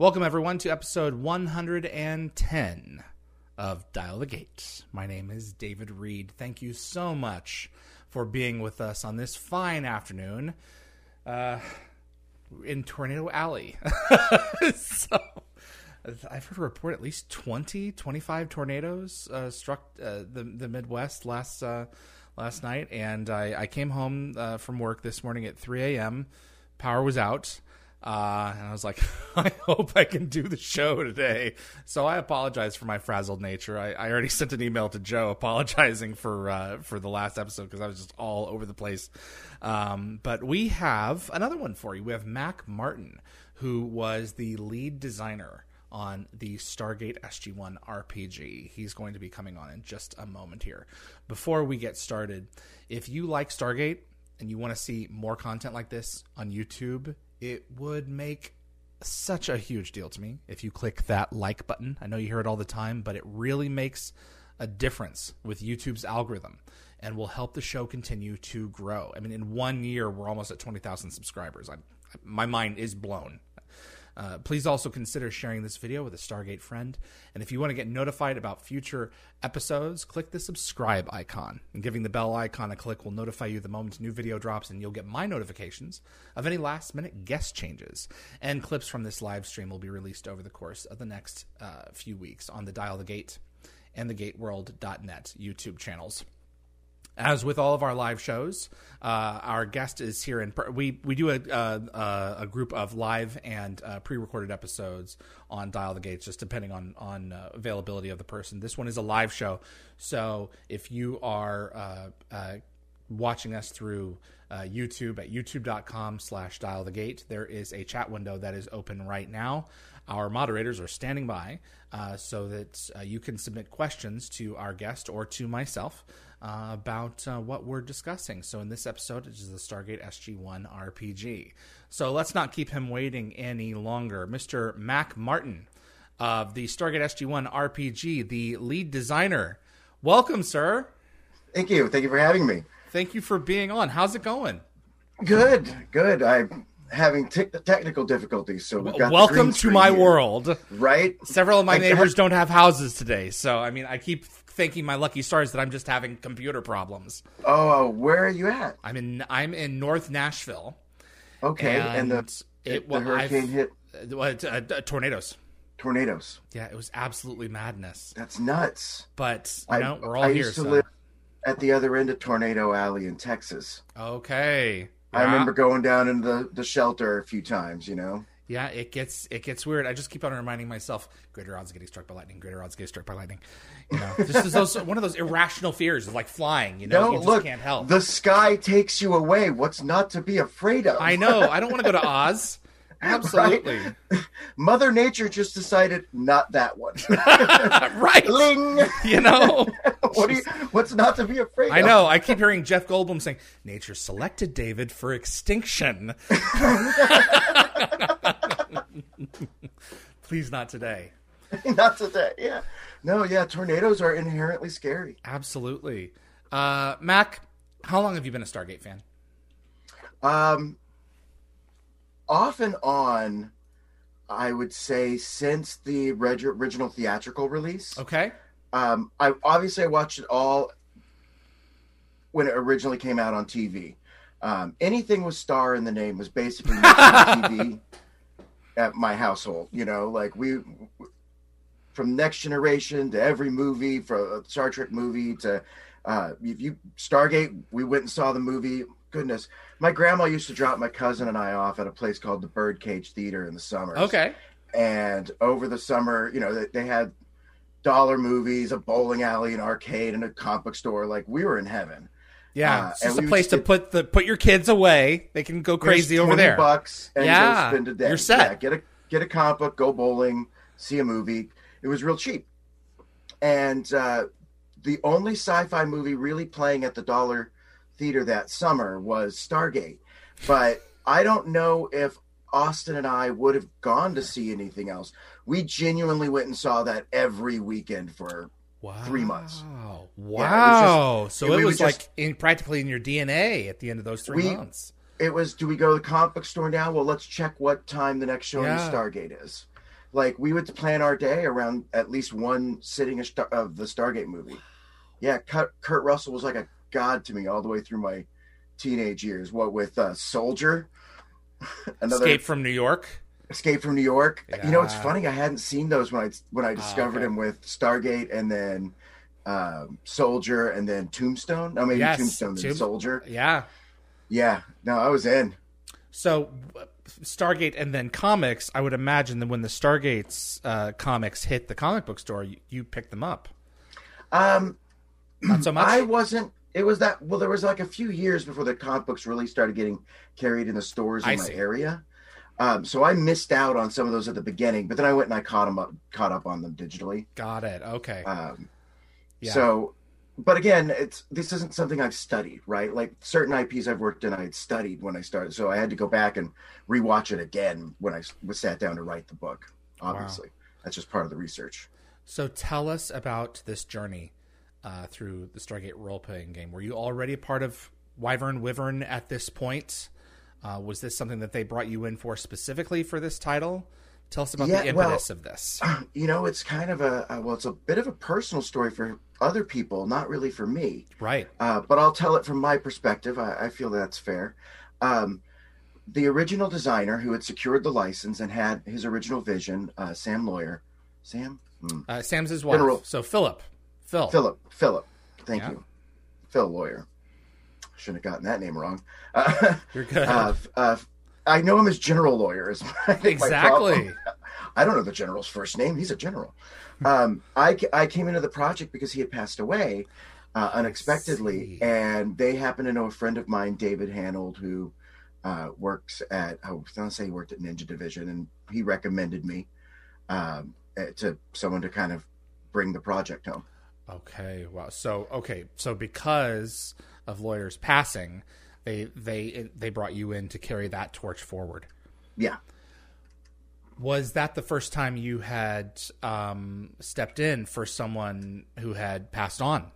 Welcome, everyone, to episode 110 of Dial the Gate. My name is David Reed. Thank you so much for being with us on this fine afternoon uh, in Tornado Alley. so, I've heard a report at least 20, 25 tornadoes uh, struck uh, the, the Midwest last, uh, last night. And I, I came home uh, from work this morning at 3 a.m., power was out. Uh, and I was like, I hope I can do the show today. So I apologize for my frazzled nature. I, I already sent an email to Joe apologizing for uh, for the last episode because I was just all over the place. Um, but we have another one for you. We have Mack Martin, who was the lead designer on the Stargate SG1 RPG. He's going to be coming on in just a moment here. Before we get started, if you like Stargate and you want to see more content like this on YouTube, it would make such a huge deal to me if you click that like button. I know you hear it all the time, but it really makes a difference with YouTube's algorithm and will help the show continue to grow. I mean, in one year, we're almost at 20,000 subscribers. I, my mind is blown. Uh, please also consider sharing this video with a Stargate friend. And if you want to get notified about future episodes, click the subscribe icon. And giving the bell icon a click will notify you the moment a new video drops, and you'll get my notifications of any last minute guest changes. And clips from this live stream will be released over the course of the next uh, few weeks on the Dial the Gate and the GateWorld.net YouTube channels as with all of our live shows, uh, our guest is here in. We we do a a, a group of live and uh, pre-recorded episodes on Dial the Gates, just depending on on uh, availability of the person. This one is a live show, so if you are uh, uh, watching us through uh, YouTube at youtube.com/slash Dial the Gate, there is a chat window that is open right now. Our moderators are standing by so that you can submit questions to our guest or to myself uh, about uh, what we're discussing. So, in this episode, it is the Stargate SG1 RPG. So, let's not keep him waiting any longer. Mr. Mack Martin of the Stargate SG1 RPG, the lead designer. Welcome, sir. Thank you. Thank you for having me. Thank you for being on. How's it going? Good, good. I'm having te- technical difficulties, so welcome to my here. world. Right. Several of my I neighbors have... don't have houses today, so I mean, I keep thanking my lucky stars that I'm just having computer problems. Oh, where are you at? I'm in I'm in North Nashville. Okay, and, and the it, well, the hurricane I've, hit. Uh, uh, tornadoes. Tornadoes. Yeah, it was absolutely madness. That's nuts. But you know, we're all I here. used to so. live at the other end of Tornado Alley in Texas. Okay. I remember going down into the, the shelter a few times. You know. Yeah, it gets it gets weird. I just keep on reminding myself: greater odds of getting struck by lightning, greater odds of getting struck by lightning. You know, this is those, one of those irrational fears of like flying. You know, no, you just look, can't help. The sky takes you away. What's not to be afraid of? I know. I don't want to go to Oz. Absolutely. Right? Mother Nature just decided not that one. right. Ling. You know. what you, what's not to be afraid of? I of? know. I keep hearing Jeff Goldblum saying, Nature selected David for extinction. Please not today. not today. Yeah. No, yeah, tornadoes are inherently scary. Absolutely. Uh, Mack, how long have you been a Stargate fan? Um, off and on, I would say since the reg- original theatrical release. Okay. Um, I obviously I watched it all when it originally came out on TV. Um, anything with star in the name was basically TV at my household. You know, like we from Next Generation to every movie, from Star Trek movie to uh, if you Stargate, we went and saw the movie. Goodness, my grandma used to drop my cousin and I off at a place called the Birdcage Theater in the summer. Okay. And over the summer, you know, they, they had dollar movies, a bowling alley, an arcade, and a comic book store. Like we were in heaven. Yeah, Uh, it's just a place to put the put your kids away. They can go crazy over 20 there. Bucks and Yeah, go spend a day. you're set. Yeah, get a get a comic book, go bowling, see a movie. It was real cheap, and uh, the only sci-fi movie really playing at the Dollar Theater that summer was Stargate. But I don't know if Austin and I would have gone to see anything else. We genuinely went and saw that every weekend for Wow. three months. Wow. so we it would was just- like in practically in your DNA at the end of those three We- months. it was do we go to the comic book store now well let's check what time the next showing Yeah. of stargate is like we would plan our day around at least one sitting of, the stargate movie yeah kurt, kurt russell was like a god to me all the way through my teenage years what with uh soldier another Escape from New York. Escape from new york you know it's funny i hadn't seen those when i when i discovered okay. him with stargate and then um soldier and then tombstone no maybe Yes, tombstone Tomb- soldier Yeah. yeah no i was in So Stargate and then comics. I would imagine that when the Stargate's uh, comics hit the comic book store, you, you picked them up. um Not so much. I wasn't. It was that. Well, there was like a few years before the comic books really started getting carried in the stores in I my see. area. Um, so I missed out on some of those at the beginning, but then I went and I caught them up, caught up on them digitally. Got it. Okay. Um, Yeah. So, but again, it's this isn't something I've studied, right? Like certain IPs I've worked in, I had studied when I started, so I had to go back and rewatch it again when I was sat down to write the book. Obviously, that's just part of the research. So tell us about this journey uh, through the Stargate role playing game. Were you already a part of Wyvern Wyvern at this point? Uh, was this something that they brought you in for specifically for this title? Tell us about Yeah, the well- impetus of this. You know, it's kind of a uh, well, it's a bit of a personal story for other people, not really for me. Right. Uh, but I'll tell it from my perspective. I, I feel that's fair. Um, the original designer who had secured the license and had his original vision, uh, Sam Lawyer, Sam. Uh, Sam's his wife. General- So Philip. Phil. Philip, Philip, thank Yeah. you, Phil Lawyer. Shouldn't have gotten that name wrong. Uh, You're good. uh, uh, I know him as General Lawyer. Is my exactly. I don't know the general's first name. He's a general. Um, I, I came into the project because he had passed away uh, unexpectedly, and they happen to know a friend of mine, David Hanold, who uh, works at I was gonna say he worked at Ninja Division, and he recommended me um, eh, to someone to kind of bring the project home. Okay. Wow. So okay. So because of lawyers passing, they they they brought you in to carry that torch forward. Yeah, Was that the first time you had um, stepped in for someone who had passed on?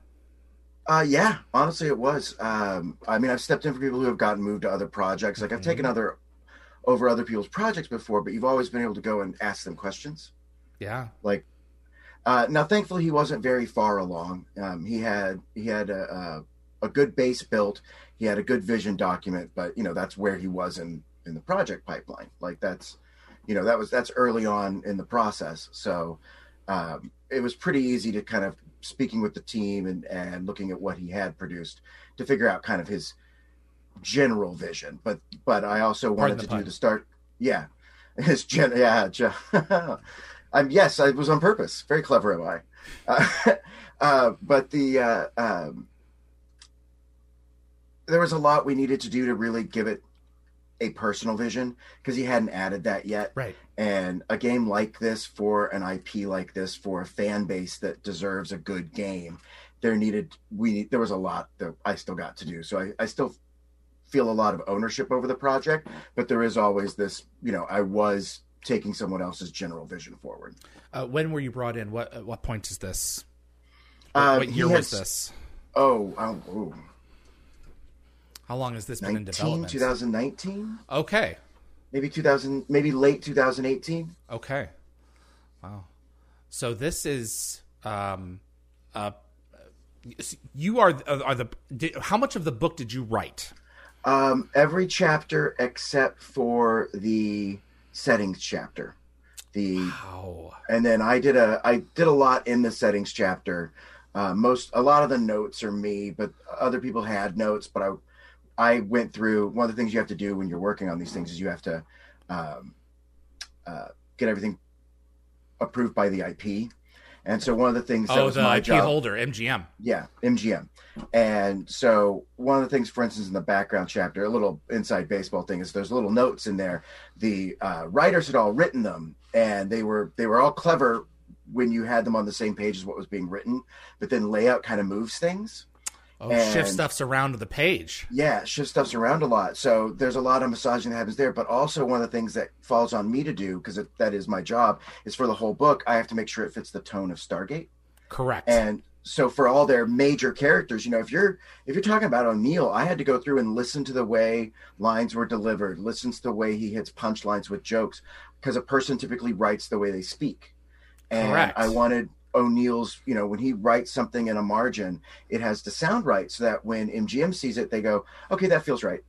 uh, yeah. Honestly, it was. Um, I mean, I've stepped in for people who have gotten moved to other projects. Like I've taken other over other people's projects before, but you've always been able to go and ask them questions. Yeah. like uh now thankfully he wasn't very far along um he had he had a, a good base built he had a good vision document but you know that's where he was in in the project pipeline like that's you know that was that's early on in the process so um it was pretty easy to kind of speaking with the team and and looking at what he had produced to figure out kind of his general vision but but i also wanted to pun. do the start yeah his gen yeah I'm yes, I was on purpose. Very clever am I. Uh, uh, but the uh, um, there was a lot we needed to do to really give it a personal vision because he hadn't added that yet. Right. And a game like this for an IP like this for a fan base that deserves a good game, there needed we there was a lot that I still got to do. So I, I still feel a lot of ownership over the project, but there is always this, you know, I was taking someone else's general vision forward. Uh, when were you brought in? What at what point is this? What, Um, what year was this? Oh, oh, oh. How long has this been in development? 2019, Okay. maybe 2000, maybe late 2018. Okay. Wow. So this is um uh you are are the did, how much of the book did you write? Um, every chapter except for the settings chapter. The Wow. and then I did a I did a lot in the settings chapter. Uh, most a lot of the notes are me, but other people had notes. But I I went through one of the things you have to do when you're working on these things is you have to um, uh, get everything approved by the IP, And so one of the things that oh, was the my IP job, holder, MGM. yeah, MGM. And so one of the things, for instance, in the background chapter, a little inside baseball thing is there's little notes in there. The uh, writers had all written them, and they were they were all clever when you had them on the same page as what was being written. But then layout kind of moves things. Oh, shift stuff's around the page. Yeah, shift stuff's around a lot. So there's a lot of massaging that happens there. But also one of the things that falls on me to do because that is my job is for the whole book. I have to make sure it fits the tone of Stargate. Correct. and so for all their major characters you know if you're if you're talking about o'neill i had to go through and listen to the way lines were delivered listen to the way he hits punchlines with jokes because a person typically writes the way they speak and Correct. i wanted o'neill's you know when he writes something in a margin it has to sound right so that when mgm sees it they go okay that feels right.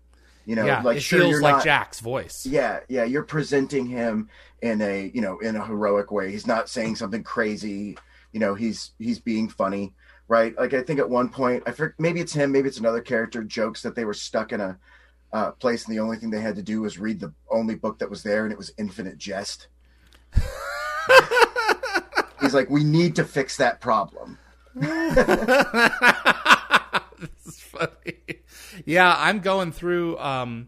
You know yeah, like it sure feels you're like not Jack's voice. yeah yeah you're presenting him in a you know in a heroic way. He's not saying something crazy. You know he's he's being funny right? Like i think at one point i forget maybe it's him maybe it's another character jokes that they were stuck in a uh, place and the only thing they had to do was read the only book that was there and it was infinite jest he's like we need to fix that problem this is funny. Yeah, I'm going through um,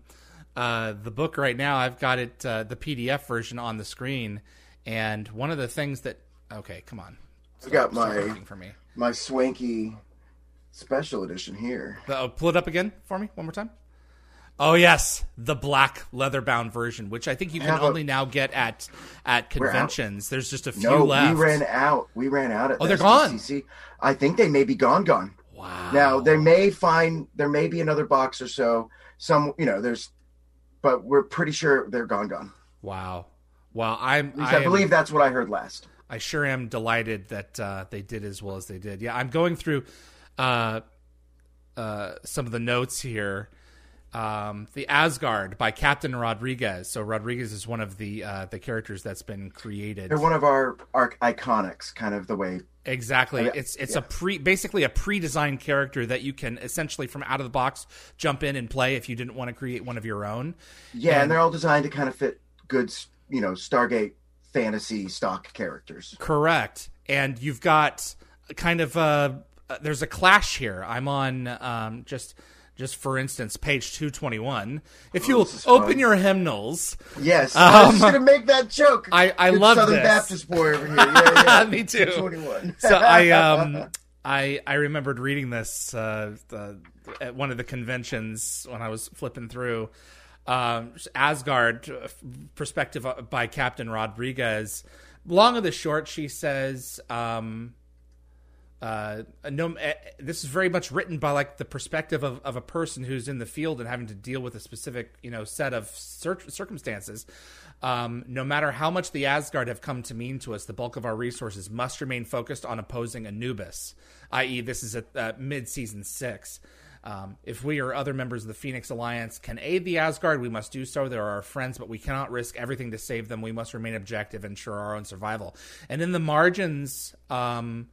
uh, the book right now. I've got it, uh, the PDF version on the screen, and one of the things that okay, come on, i got my for me. my swanky special edition here Uh, pull it up again for me one more time. Oh yes, the black leather bound version, which I think you can Have a- only now get at at conventions. There's just a few no left. we ran out we ran out at Oh, the they're gone. SDCC. i think they may be gone gone wow. Now they may find there may be another box or so. Some you know there's, but we're pretty sure they're gone gone. Wow. Well, I'm. I I, believe that's what I heard last. I sure am delighted that uh, they did as well as they did. Yeah, I'm going through uh, uh, some of the notes here. Um, the Asgard by Captain Rodriguez. So Rodriguez is one of the uh, the characters that's been created. They're one of our our iconics, kind of the way. Exactly. It's it's yeah. a pre basically a pre-designed character that you can essentially from out of the box jump in and play if you didn't want to create one of your own. Yeah, and, And- they're all designed to kind of fit good, you know, Stargate fantasy stock characters. Correct. And you've got kind of a there's a clash here. I'm on um, just just for instance page 221. If you'll open your hymnals, Yes, I was Um, gonna make that joke. I I Good love Southern this. Baptist boy over here. Yeah, yeah. Me too. Twenty one. so I um I I remembered reading this uh, the, at one of the conventions when I was flipping through um, Asgard uh, perspective by Captain Rodriguez. Long of the short, she says. Um, uh, no, eh, this is very much written by like the perspective of, of a person who's in the field and having to deal with a specific you know set of cir- circumstances. Um, no matter how much the Asgard have come to mean to us, the bulk of our resources must remain focused on opposing Anubis, i.e., this is at uh, mid season six. Um, if we or other members of the Phoenix Alliance can aid the Asgard, we must do so. They're our friends, but we cannot risk everything to save them. We must remain objective, and ensure our own survival. And in the margins, um,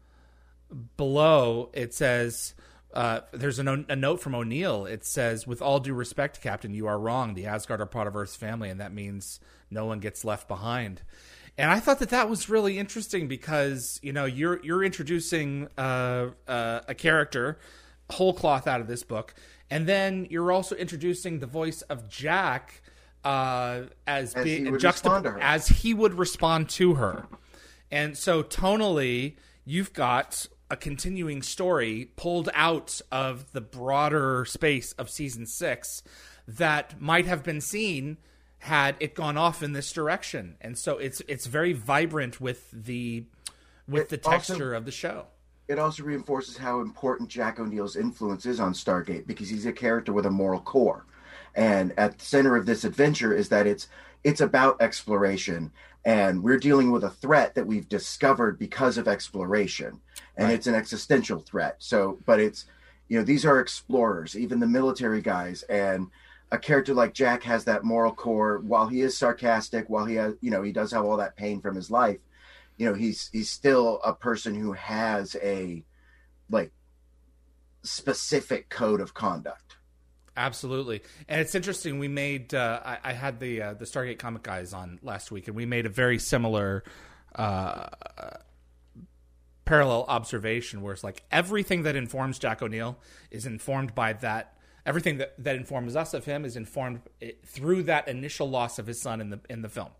below it says uh, there's a, no- a note from O'Neill. It says, "With all due respect, Captain, you are wrong. The Asgard are part of Earth's family, and that means no one gets left behind." And I thought that that was really interesting because you know you're you're introducing uh, uh, a character whole cloth out of this book, and then you're also introducing the voice of Jack uh, as, As being he juxtap- respond to her. as he would respond to her. And so tonally, you've got a continuing story pulled out of the broader space of season six that might have been seen had it gone off in this direction. And so it's it's very vibrant with the with It the also- texture of the show. it also reinforces how important Jack O'Neill's influence is on Stargate because he's a character with a moral core. And at the center of this adventure is that it's it's about exploration and we're dealing with a threat that we've discovered because of exploration and Right. it's an existential threat. So but it's you know these are explorers, even the military guys and a character like Jack has that moral core while he is sarcastic, while he has you know he does have all that pain from his life you know he's he's still a person who has a like specific code of conduct Absolutely, and it's interesting. We made uh, I, I had the uh, the Stargate comic guys on last week, and we made a very similar uh, parallel observation where it's like everything that informs Jack O'Neill is informed by that. Everything that, that informs us of him is informed eh, through that initial loss of his son in the in the film.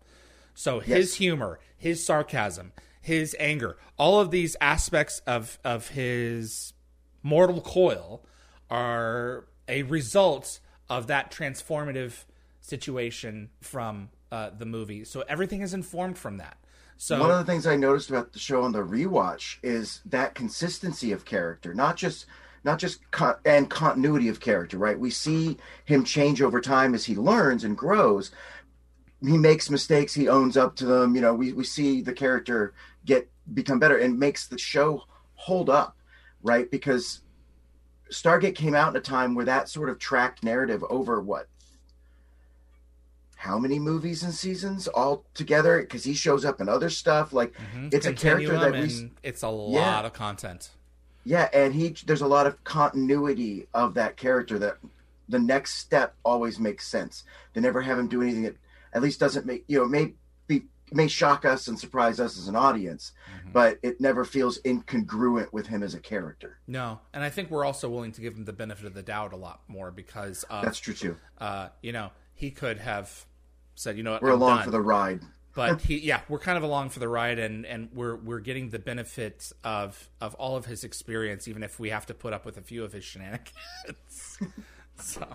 So his Yes. humor, his sarcasm, his anger, all of these aspects of of his mortal coil are a result of that transformative situation from uh, the movie. So everything is informed from that. So One of the things I noticed about the show on the rewatch is that consistency of character, not just not just and continuity of character, right? We see him change over time as he learns and grows. He makes mistakes, he owns up to them. You know, we, we see the character get become better and makes the show hold up, right? Because Stargate came out in a time where that sort of tracked narrative over what how many movies and seasons all together because he shows up in other stuff like Mhm. it's a character that we it's a lot Yeah. of content. yeah and he there's a lot of continuity of that character that the next step always makes sense they never have him do anything that at least doesn't make you know may be may shock us and surprise us as an audience Mm-hmm. but it never feels incongruent with him as a character. No, and I think we're also willing to give him the benefit of the doubt a lot more because of that's true too. uh, you know he could have said you know what? We're I'm along done. for the ride. But he yeah we're kind of along for the ride and and we're we're getting the benefit of of all of his experience even if we have to put up with a few of his shenanigans. So.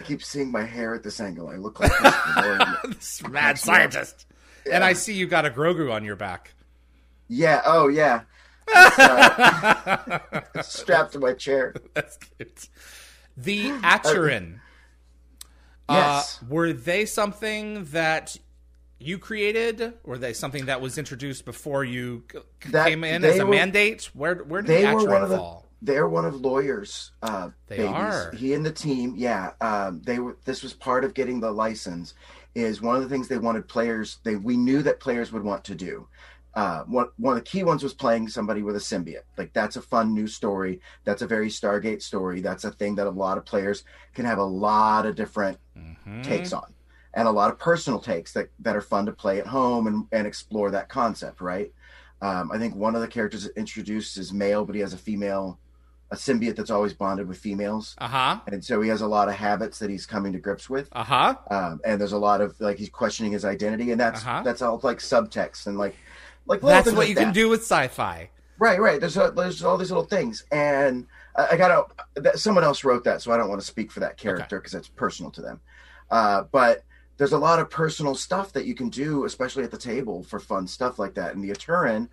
I keep seeing my hair at this angle. I look like this mad scientist and i see you got a grogu on your back yeah oh yeah uh, strapped to my chair that's cute the Aturan. Yes. Uh, were they something that you created? Were they something that was introduced before you That- came in as a were- mandate? Where where did they the were Aturan one of the fall? They're one of lawyers uh They babies. are. he and the team yeah um they were this was part of getting the license is one of the things they wanted players they we knew that players would want to do uh, one, one of the key ones was playing somebody with a symbiote. Like that's a fun new story. That's a very Stargate story. That's a thing that a lot of players can have a lot of different Mhm. takes on and a lot of personal takes that, that are fun to play at home and, and explore that concept right um, i think one of the characters introduced is male but he has a female a symbiote that's always bonded with females Uh-huh. and so he has a lot of habits that he's coming to grips with Uh-huh. um, and there's a lot of like he's questioning his identity and that's Uh-huh. that's all like subtext and like like That's what like you that. can do with sci-fi. Right, right. There's a, there's all these little things, and I, I gotta. That, someone else wrote that, so I don't want to speak for that character because it's personal to them. Uh, but there's a lot of personal stuff that you can do, especially at the table, for fun stuff like that. And the Aturan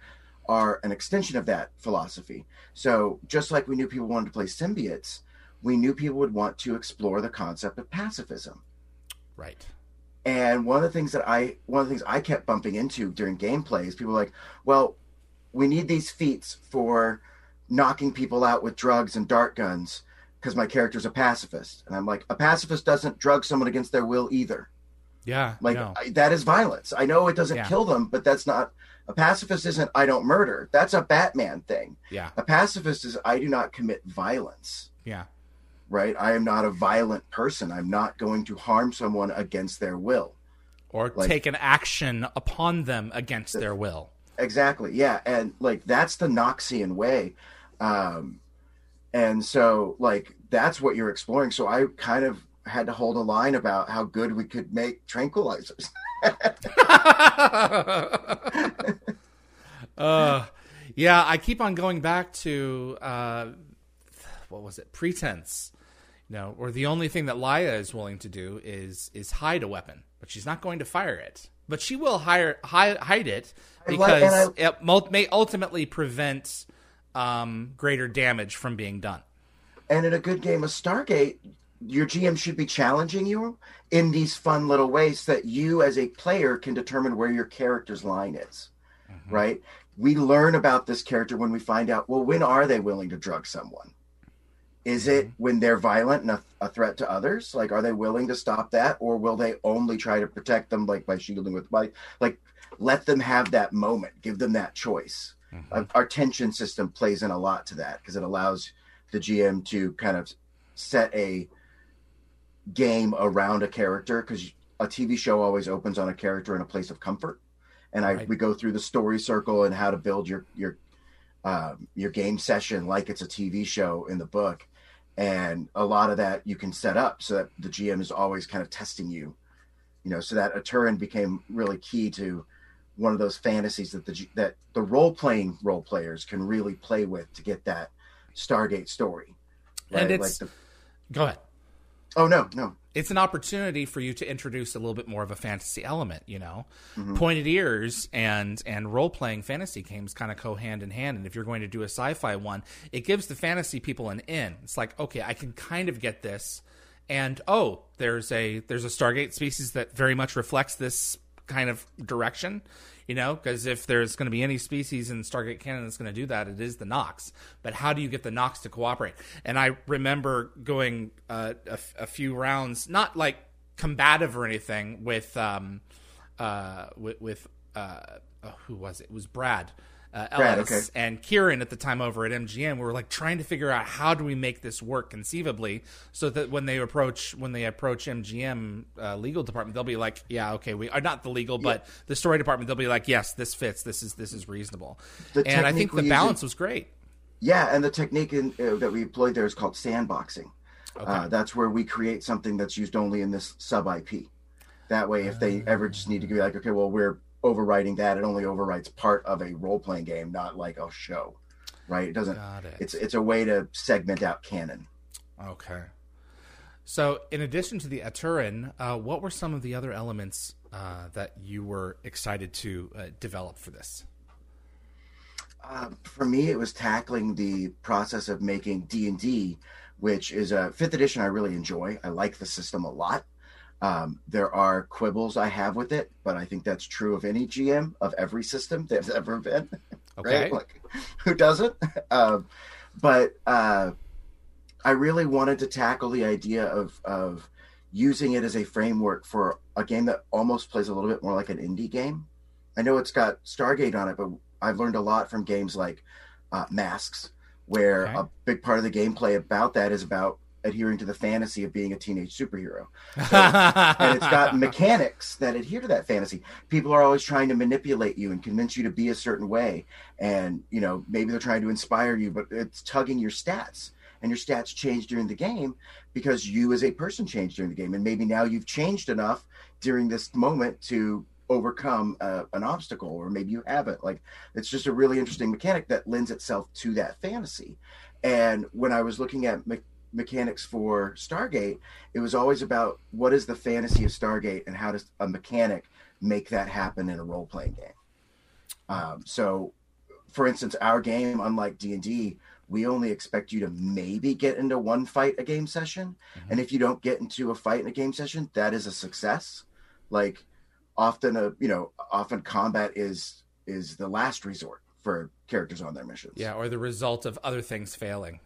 are an extension of that philosophy. So just like we knew people wanted to play symbiotes, we knew people would want to explore the concept of pacifism. Right. And one of the things that I one of the things I kept bumping into during gameplay is people were like, well, we need these feats for knocking people out with drugs and dart guns because my character's a pacifist. And I'm like, a pacifist doesn't drug someone against their will either. Yeah. Like no. I, that is violence. I know it doesn't Yeah. kill them, but that's not a pacifist isn't I don't murder. That's a Batman thing. Yeah. A pacifist is I do not commit violence. Yeah. Right? I am not a violent person. I'm not going to harm someone against their will. Or Like- take an action upon them against their will. Exactly. Yeah, and like that's the Noxian way. Um and so like that's what you're exploring. So I kind of had to hold a line about how good we could make tranquilizers. uh, yeah, I keep on going back to uh, what was it? Pretense. You know, or the only thing that Lya is willing to do is is hide a weapon, but she's not going to fire it. But she will hire, hide, hide it I because and it may ultimately prevent um, greater damage from being done. and in a good game of Stargate, your GM should be challenging you in these fun little ways that you as a player can determine where your character's line is. Right? We learn about this character when we find out, well, when are they willing to drug someone? Is it when they're violent and a, a threat to others? Like, are they willing to stop that, or will they only try to protect them, like by shielding with body? Like, let them have that moment, give them that choice. Uh, our tension system plays in a lot to that because it allows the GM to kind of set a game around a character because a TV show always opens on a character in a place of comfort, and I Right. we go through the story circle and how to build your your um, your game session like it's a TV show in the book, and a lot of that you can set up so that the GM is always kind of testing you, you know. So that Aturan became really key to one of those fantasies that the that the role playing role players can really play with to get that Stargate story. Right? And it's like the, go ahead. Oh no, no. It's an opportunity for you to introduce a little bit more of a fantasy element you know? Mm-hmm. pointed ears and and role-playing fantasy games kind of go hand in hand and if you're going to do a sci-fi one it gives the fantasy people an in. It's like okay i can kind of get this and oh there's a there's a stargate species that very much reflects this kind of direction you know, because if there's going to be any species in Stargate canon that's going to do that, it is the Nox. But how do you get the Nox to cooperate? And I remember going uh, a, few rounds, not like combative or anything, with um, uh, with, with uh, oh, who was it? It was Brad uh, Ellis okay. and Kieran at the time over at MGM. We were like trying to figure out how do we make this work conceivably, so that when they approach when they approach MGM uh, legal department, they'll be like, yeah, okay, we are not the legal, but yeah. the story department. They'll be like, yes, this fits. This is this is reasonable. The and I think the balance was great. Yeah, and the technique in, uh, that we employed there is called sandboxing. Okay. Uh, that's where we create something that's used only in this sub IP. That way, if they ever just need to be like, okay, well, we're overwriting that. It only overwrites part of a role playing game, not like a show. Right? It doesn't. It. It's it's a way to segment out canon. Okay. So, in addition to the Aturan, uh, what were some of the other elements uh, that you were excited to uh, develop for this? Uh, for me, it was tackling the process of making D and D, which is a fifth edition. I really enjoy. I like the system a lot. Um, there are quibbles I have with it, but I think that's true of any GM of every system that's ever been. Okay. right? Like, who doesn't? Um, but uh, I really wanted to tackle the idea of of using it as a framework for a game that almost plays a little bit more like an indie game. I know it's got Stargate on it, but I've learned a lot from games like uh, Masks, where okay. a big part of the gameplay about that is about adhering to the fantasy of being a teenage superhero. So, and it's got mechanics that adhere to that fantasy. People are always trying to manipulate you and convince you to be a certain way. And, you know, maybe they're trying to inspire you, but it's tugging your stats. And your stats change during the game because you as a person changed during the game. And maybe now you've changed enough during this moment to overcome uh, an obstacle, or maybe you haven't. Like, it's just a really interesting mechanic that lends itself to that fantasy. And when I was looking at me- mechanics for Stargate, it was always about what is the fantasy of Stargate and how does a mechanic make that happen in a role playing game. Um, so, for instance, our game, unlike D and D, we only expect you to maybe get into one fight a game session, mm-hmm. and if you don't get into a fight in a game session, that is a success. Like often, a you know, often combat is is the last resort for characters on their missions. Yeah, or the result of other things failing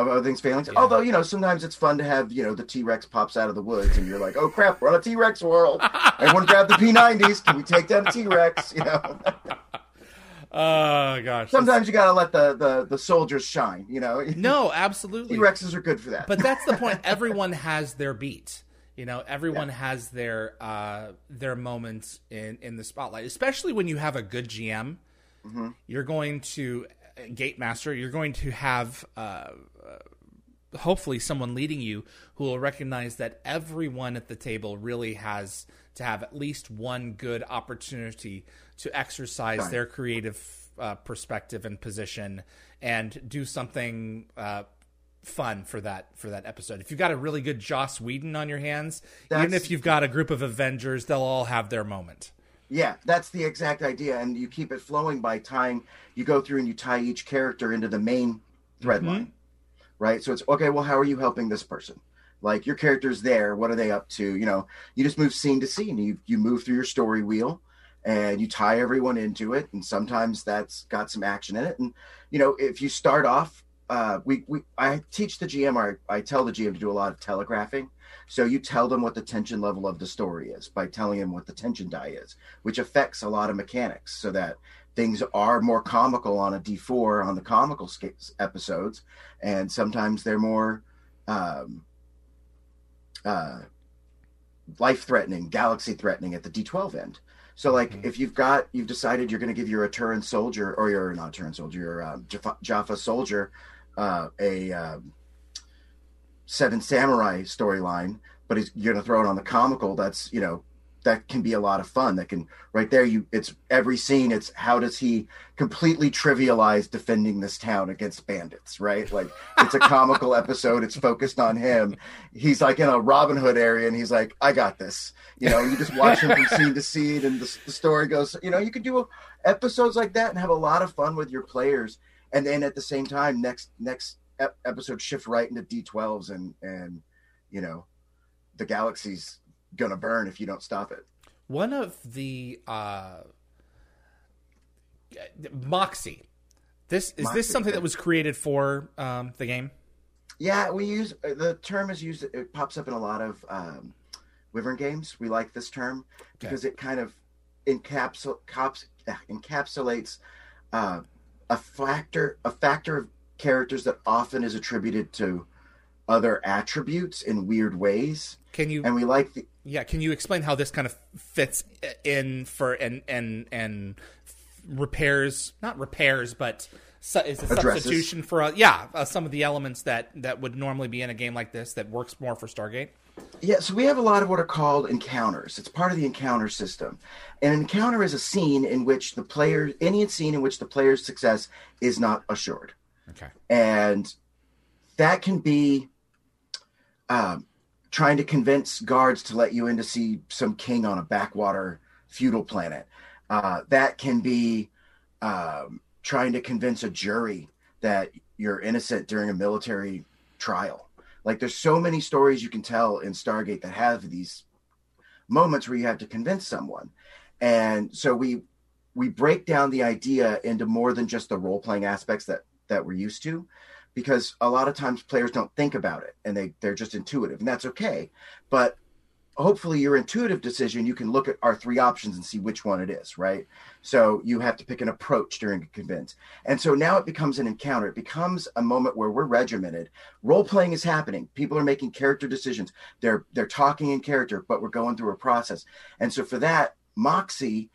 of other things failing. Yeah. Although you know, sometimes it's fun to have you know the T Rex pops out of the woods, and you're like, oh crap, we're on a T Rex world. Everyone grab the P90s. Can we take down a T Rex? You know. Oh gosh. Sometimes you gotta let the, the the soldiers shine, you know. No, absolutely. T Rexes are good for that. But that's the point. Everyone has their beat. You know, everyone yeah. has their uh their moments in in the spotlight. Especially when you have a good GM. Mm-hmm. You're going to gate master, you're going to have uh, uh, hopefully someone leading you who will recognize that everyone at the table really has to have at least one good opportunity to exercise their creative uh, perspective and position and do something uh, fun for that for that episode. If you've got a really good Joss Whedon on your hands, That's... even if you've got a group of Avengers, they'll all have their moment. Yeah, that's the exact idea, and you keep it flowing by tying. You go through and you tie each character into the main thread mm-hmm. line, right? So it's okay. Well, how are you helping this person? Like your character's there. What are they up to? You know, you just move scene to scene. You you move through your story wheel, and you tie everyone into it. And sometimes that's got some action in it. And you know, if you start off, uh, we we I teach the GM or I, I tell the GM to do a lot of telegraphing so you tell them what the tension level of the story is by telling them what the tension die is, which affects a lot of mechanics so that things are more comical on a D4 on the comical episodes. And sometimes they're more, um, uh, life threatening, galaxy threatening at the D12 end. So like mm-hmm. if you've got you've decided you're going to give your Aturan soldier or your not Aturan soldier, your uh, Jaffa, Jaffa soldier uh, a um, Seven Samurai storyline, but you're going to throw it on the comical. That's you know that can be a lot of fun. That can right there. You it's every scene. It's how does he completely trivialize defending this town against bandits? Right, like it's a comical episode. It's focused on him. He's like in a Robin Hood area, and he's like, "I got this." You know, you just watch him from scene to scene, and the, the story goes. You know, you can do episodes like that and have a lot of fun with your players, and then at the same time, next next episode shift right into D12s and and you know the galaxy's gonna burn if you don't stop it. One of the uh, Moxie. This is Moxie, this something that was created for um, the game? Yeah, we use the term is used. It pops up in a lot of um, Wyvern games. We like this term because okay. it kind of encapsul- cops, encapsulates uh, a factor a factor of characters that often is attributed to other attributes in weird ways. Can you and we like the yeah? Can you explain how this kind of fits in for and and and repairs not repairs but su- is a Addresses. substitution for uh, yeah uh, some of the elements that that would normally be in a game like this that works more for Stargate. Yeah, so we have a lot of what are called encounters. It's part of the encounter system. An encounter is a scene in which the player, any scene in which the player's success is not assured. Okay. And that can be um, trying to convince guards to let you in to see some king on a backwater feudal planet. Uh, that can be um, trying to convince a jury that you're innocent during a military trial. Like there's so many stories you can tell in Stargate that have these moments where you have to convince someone. And so we we break down the idea into more than just the role playing aspects that that we're used to because a lot of times players don't think about it and they they're just intuitive and that's okay. But hopefully your intuitive decision you can look at our three options and see which one it is right? So you have to pick an approach during a convince. And so now it becomes an encounter. It becomes a moment where we're regimented. Role playing is happening. People are making character decisions. They're they're talking in character but we're going through a process. And so for that moxie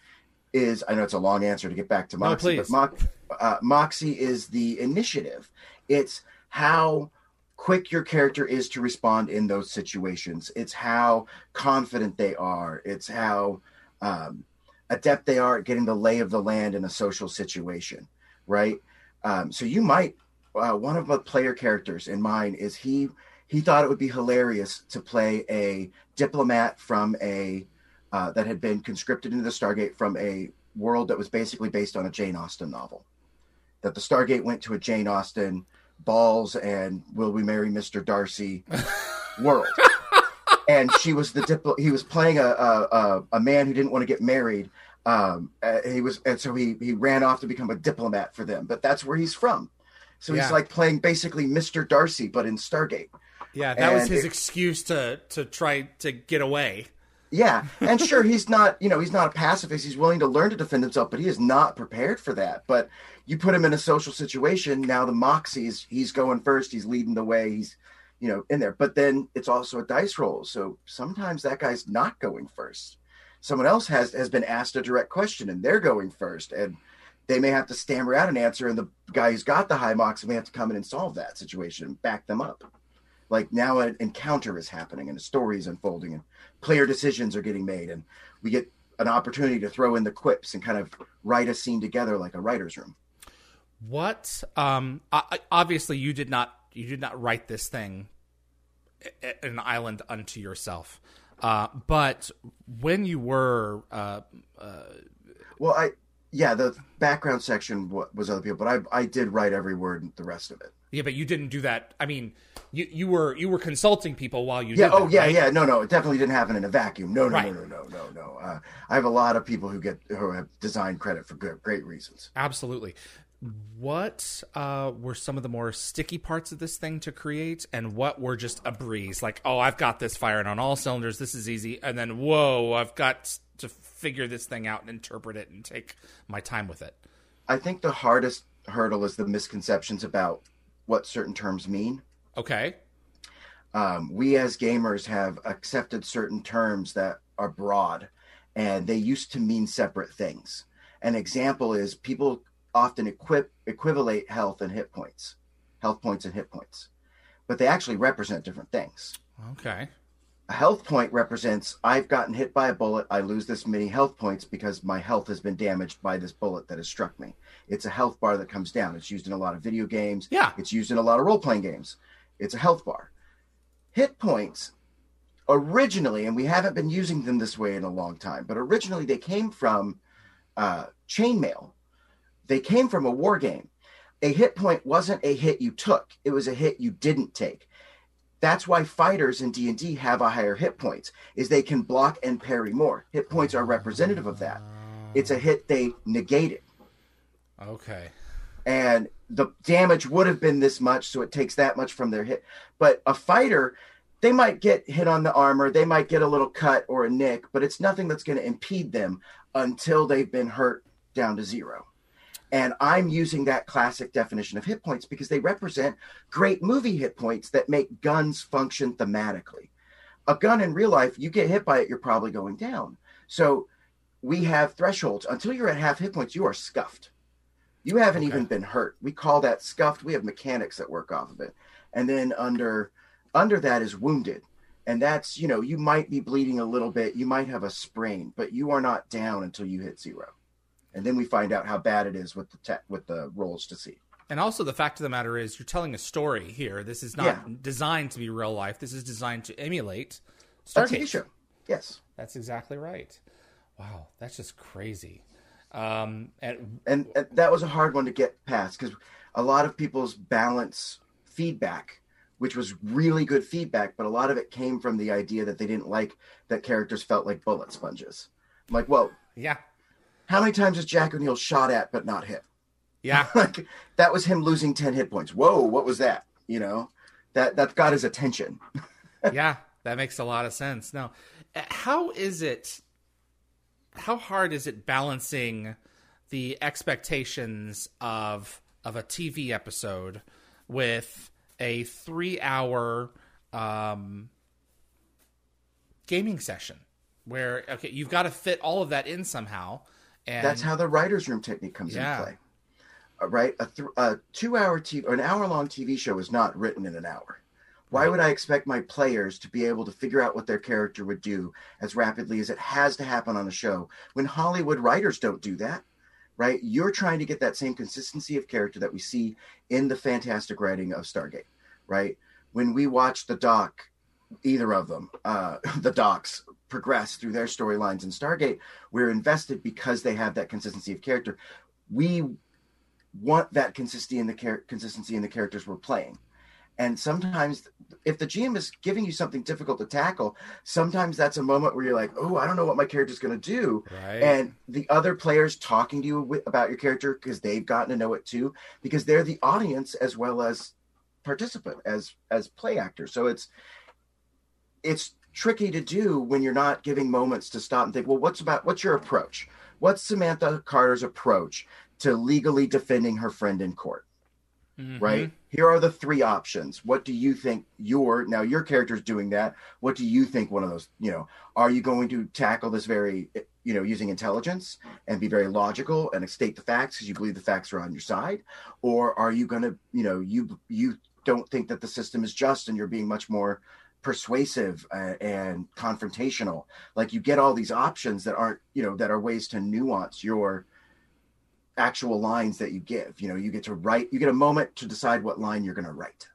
is i know it's a long answer to get back to moxie no, but Mo- uh, moxie is the initiative it's how quick your character is to respond in those situations. It's how confident they are. It's how um, adept they are at getting the lay of the land in a social situation, right? Um, so you might uh, one of the player characters in mine is he he thought it would be hilarious to play a diplomat from a uh, that had been conscripted into the Stargate from a world that was basically based on a Jane Austen novel. That the Stargate went to a Jane Austen balls and will we marry Mr. Darcy world. and she was the diplo- he was playing a, a, a man who didn't want to get married. Um, uh, he was, and so he, he ran off to become a diplomat for them, but that's where he's from. So yeah. he's like playing basically Mr. Darcy, but in Stargate. Yeah, that and was his it, excuse to to try to get away. Yeah, and sure, he's not you know he's not a pacifist. He's willing to learn to defend himself, but he is not prepared for that. But you put him in a social situation now the moxies he's going first he's leading the way he's you know in there but then it's also a dice roll so sometimes that guy's not going first someone else has has been asked a direct question and they're going first and they may have to stammer out an answer and the guy who's got the high mox may have to come in and solve that situation and back them up like now an encounter is happening and a story is unfolding and player decisions are getting made and we get an opportunity to throw in the quips and kind of write a scene together like a writer's room what? Um, obviously, you did not. You did not write this thing an island unto yourself. Uh, but when you were, uh, uh, well, I yeah, the background section was other people, but I I did write every word, the rest of it. Yeah, but you didn't do that. I mean, you you were you were consulting people while you yeah. oh that, yeah, right? yeah. No, no, it definitely didn't happen in a vacuum. No, no, right. no, no, no, no, no. Uh, I have a lot of people who get who have design credit for good, great reasons. Absolutely what uh, were some of the more sticky parts of this thing to create and what were just a breeze like oh i've got this firing on all cylinders this is easy and then whoa i've got to figure this thing out and interpret it and take my time with it i think the hardest hurdle is the misconceptions about what certain terms mean okay um, we as gamers have accepted certain terms that are broad and they used to mean separate things. An example is people often equip equivalate health and hit points, health points and hit points, but they actually represent different things. Okay. A health point represents I've gotten hit by a bullet. I lose this many health points because my health has been damaged by this bullet that has struck me. It's a health bar that comes down. It's used in a lot of video games. Yeah. It's used in a lot of role playing games. It's a health bar. Hit points originally, and we haven't been using them this way in a long time, but originally they came from uh, chainmail. They came from a war game. A hit point wasn't a hit you took; it was a hit you didn't take. That's why fighters in D and D have a higher hit points, is they can block and parry more. Hit points are representative of that. It's a hit they negated, Okay. and the damage would have been this much, so it takes that much from their hit. But a fighter, they might get hit on the armor, they might get a little cut or a nick, but it's nothing that's going to impede them until they've been hurt down to zero. And I'm using that classic definition of hit points because they represent great movie hit points that make guns function thematically. A gun in real life, you get hit by it, you're probably going down. So we have thresholds. Until you're at half hit points, you are scuffed. You haven't Okay. even been hurt. We call that scuffed. We have mechanics that work off of it. And then under under that is wounded. And that's, you know, you might be bleeding a little bit, you might have a sprain, but you are not down until you hit zero. And then we find out how bad it is with the te- with the rolls to see. And also, the fact of the matter is, you're telling a story here. This is not Yeah. designed to be real life. This is designed to emulate A Stargate. TV show. Yes. That's exactly right. Wow, that's just crazy. Um, and and, and that was a hard one to get past because a lot of people's balance feedback which was really good feedback but a lot of it came from the idea that they didn't like that characters felt like bullet sponges I'm like well yeah, how many times has jack o'neill shot at but not hit yeah, like that was him losing 10 hit points whoa what was that you know that that got his attention yeah. That makes a lot of sense. Now, how is it? How hard is it balancing the expectations of of a TV episode with a three hour um, gaming session? Where okay, you've got to fit all of that in somehow. And that's how the writers room technique comes Yeah. into play. Uh, right? A, th- a two hour TV or an hour long tv show is not written in an hour. Why would i expect my players to be able to figure out what their character would do as rapidly as it has to happen on a show when hollywood writers don't do that? Right? You're trying to get that same consistency of character that we see in the fantastic writing of stargate right? When we watch the doc either of them uh the docs progress through their storylines in stargate we're invested because they have that consistency of character we want that consistency in the char- consistency in the characters we're playing and sometimes if the gm is giving you something difficult to tackle sometimes that's a moment where you're like oh i don't know what my character's going to do right. and the other players talking to you wi- about your character because they've gotten to know it too because they're the audience as well as participant as as play actor. so it's it's tricky to do when you're not giving moments to stop and think well what's about what's your approach? What's samantha carter's approach to legally defending her friend in court? Mhm. right? Here are the three options. What do you think your now your character's doing that. What do you think one of those you know are you going to tackle this very you know using intelligence and be very logical and state the facts because you believe the facts are on your side? Or are you going to you know you you don't think that the system is just and you're being much more persuasive uh, and confrontational. Like you get all these options that aren't you know that are ways to nuance your actual lines that you give. You know you get to write you get a moment to decide what line you're going to write.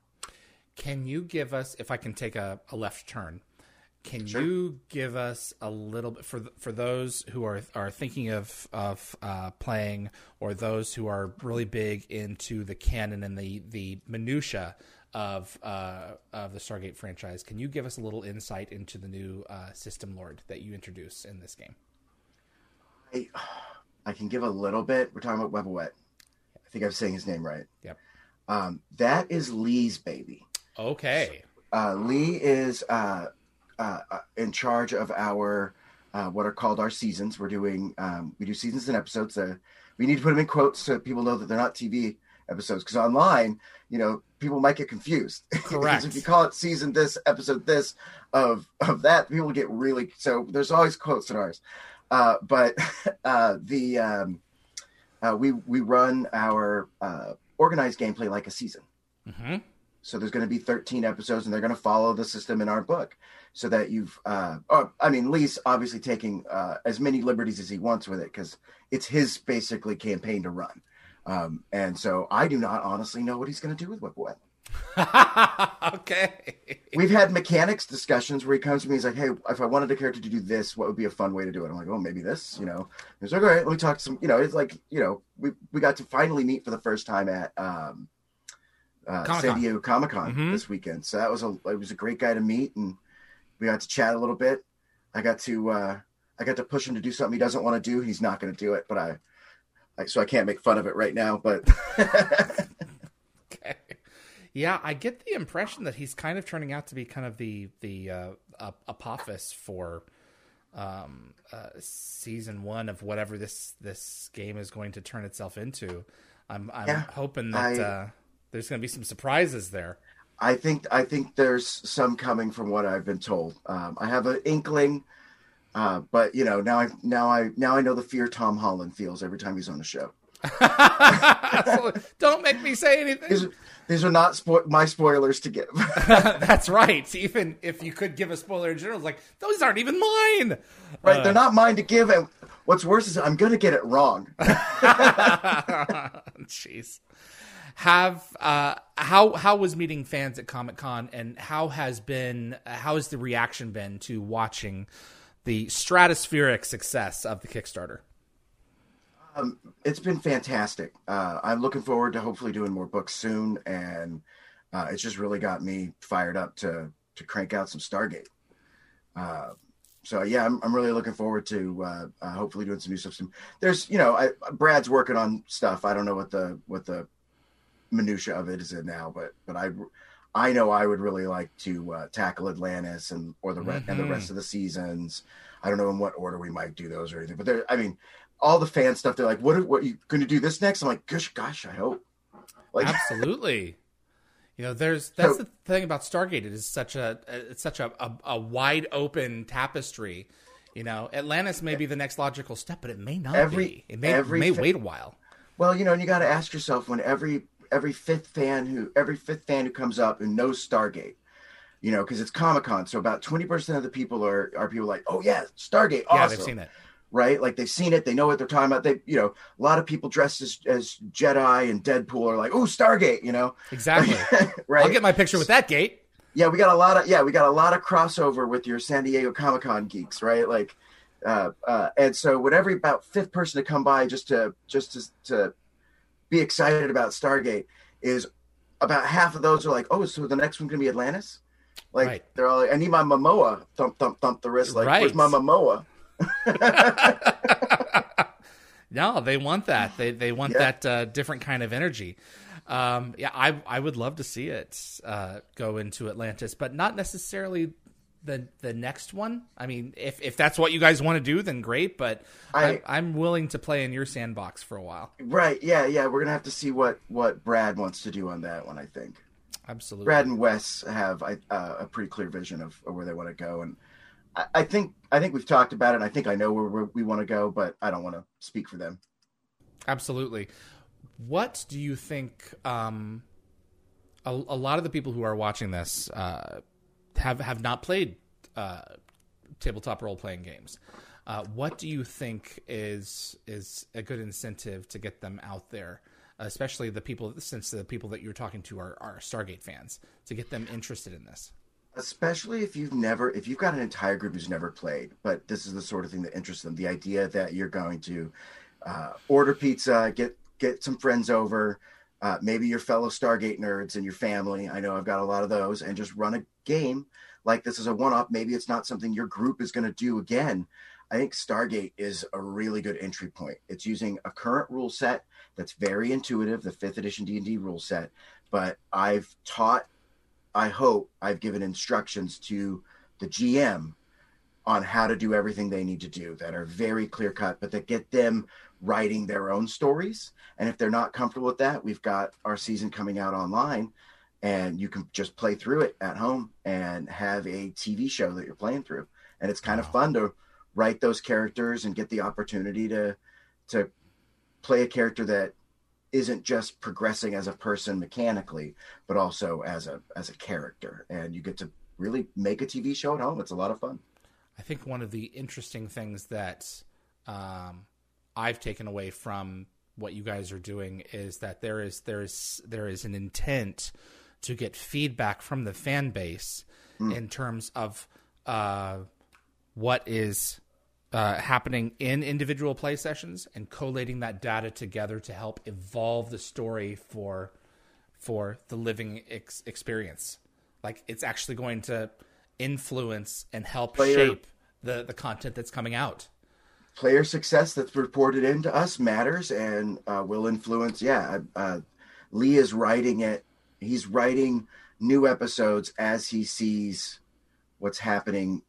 Can you give us, if I can take a, a left turn, can Sure. you give us a little bit for for those who are are thinking of of uh, playing or those who are really big into the canon and the the minutia of uh, of the Stargate franchise? Can you give us a little insight into the new uh, system lord that you introduce in this game? I, I can give a little bit we're talking about Web Wet i think i'm saying his name right Yep. um, that is lee's baby Okay. uh, lee is uh, uh, uh, in charge of our uh, what are called our seasons we're doing um, we do seasons and episodes uh, we need to put them in quotes so people know that they're not tv episodes because online you know people might get confused. Correct. if you call it season this, episode this of of that, people get really so. There's always quotes in ours, uh, but uh, the um, uh, we we run our uh, organized gameplay like a season. Mm-hmm. So there's going to be 13 episodes, and they're going to follow the system in our book, so that you've. Uh, oh, I mean, Lee's obviously taking uh, as many liberties as he wants with it because it's his basically campaign to run. Um, and so I do not honestly know what he's going to do with Wepwawet. okay. We've had mechanics discussions where he comes to me, he's like, Hey, if I wanted a character to do this, what would be a fun way to do it? I'm like, Oh, maybe this, you know. He's like, All right, let me talk to some, you know, it's like, you know, we, we got to finally meet for the first time at um, uh, San Diego Comic Con Mhm. this weekend. So that was a, it was a great guy to meet and we got to chat a little bit. I got to, uh, I got to push him to do something he doesn't want to do. He's not going to do it, but I, so I can't make fun of it right now, but Okay. Yeah, I get the impression that he's kind of turning out to be kind of the the uh, apophis for um, uh, season one of whatever this this game is going to turn itself into. I'm I'm Yeah, hoping that I- uh, there's going to be some surprises there. I think I think there's some coming from what I've been told. Um, I have an inkling, uh, but you know now I now I now I know the fear Tom Holland feels every time he's on the show. So, don't make me say anything. These, these are not spo- my spoilers to give. That's right. Even if you could give a spoiler in general, it's like those aren't even mine. right? Uh, They're not mine to give, and what's worse is I'm gonna get it wrong. Jeez. Have uh how how was meeting fans at Comic Con and how has been how has the reaction been to watching the stratospheric success of the Kickstarter? it's been fantastic. Uh, I'm looking forward to hopefully doing more books soon, and uh, it's just really got me fired up to to crank out some Stargate. Uh, so yeah, I'm, I'm really looking forward to uh, uh, hopefully doing some new stuff soon. There's you know I, Brad's working on stuff. I don't know what the what the minutia of it is now, but but I I know I would really like to uh, tackle Atlantis and or the re- and the rest of the seasons. I don't know in what order we might do those or anything, but there. I mean, all the fan stuff. They're like, "What? are- What are you going to do this next?" I'm like, "Gosh, gosh, I hope." Like, Absolutely. You know, there's that's the thing about Stargate. It is such a it's such a, a, a wide open tapestry. You know, Atlantis may be the next logical step, but it may not Every- be. It may every may fa- wait a while. well, you know, and you got to ask yourself when every every fifth fan who every fifth fan who comes up and knows Stargate, you know, because it's Comic Con, so about twenty percent of the people are are people like, "Oh yeah, Stargate, awesome." Yeah, they've seen it. right? Like they've seen it, they know what they're talking about. They, you know, a lot of people dressed as, as Jedi and Deadpool are like, "Oh, Stargate," you know, Exactly. right? I'll get my picture with that gate. yeah, we got a lot of yeah, we got a lot of crossover with your San Diego Comic Con geeks, right? Like, uh, uh, and so when every about fifth person to come by just to just to, to be excited about Stargate is about half of those are like, oh, so the next one's gonna be Atlantis. Like Right. they're all like, I need my Momoa, thump thump thump the wrist, like, Right. where's my Momoa? No, they want that. They they want Yeah. that uh, different kind of energy. Um, yeah, I I would love to see it uh, go into Atlantis, but not necessarily the the next one. I mean, if if that's what you guys want to do, then great. But I, I- I'm willing to play in your sandbox for a while. Right. Yeah. Yeah. We're gonna have to see what what Brad wants to do on that one. I think Absolutely. Brad and Wes have uh, a pretty clear vision of, of where they want to go, and I, I think I think we've talked about it. and I think I know where, where we want to go, but I don't want to speak for them. Absolutely. What do you think? Um, a, a lot of the people who are watching this uh, have have not played uh, tabletop role playing games. Uh, what do you think is is a good incentive to get them out there, especially the people since the people that you're talking to are, are Stargate fans, to get them interested in this? especially if you've never if you've got an entire group who's never played but this is the sort of thing that interests them the idea that you're going to uh, order pizza get get some friends over uh, maybe your fellow stargate nerds and your family. I know i've got a lot of those. And just run a game like this is a one-off. Maybe it's not something your group is going to do again. I think stargate is a really good entry point. It's using a current rule set that's very intuitive the fifth edition d&d rule set. But i've taught I hope I've given instructions to the GM on how to do everything they need to do that are very clear cut, but that get them writing their own stories. And if they're not comfortable with that, we've got our season coming out online and you can just play through it at home and have a TV show that you're playing through. And it's kind Wow. of fun to write those characters and get the opportunity to to play a character that isn't just progressing as a person mechanically, but also as a as a character. And you get to really make a TV show at home. It's a lot of fun. I think one of the interesting things that um, I've taken away from what you guys are doing is that there is there is there is an intent to get feedback from the fan base in terms of uh, what is uh, happening in individual play sessions and collating that data together to help evolve the story for for the living ex- experience. Like it's actually going to influence and help Player- shape the the content that's coming out. Player success that's reported into us matters and uh, will influence. Yeah, uh, Lee is writing it. He's writing new episodes as he sees what's happening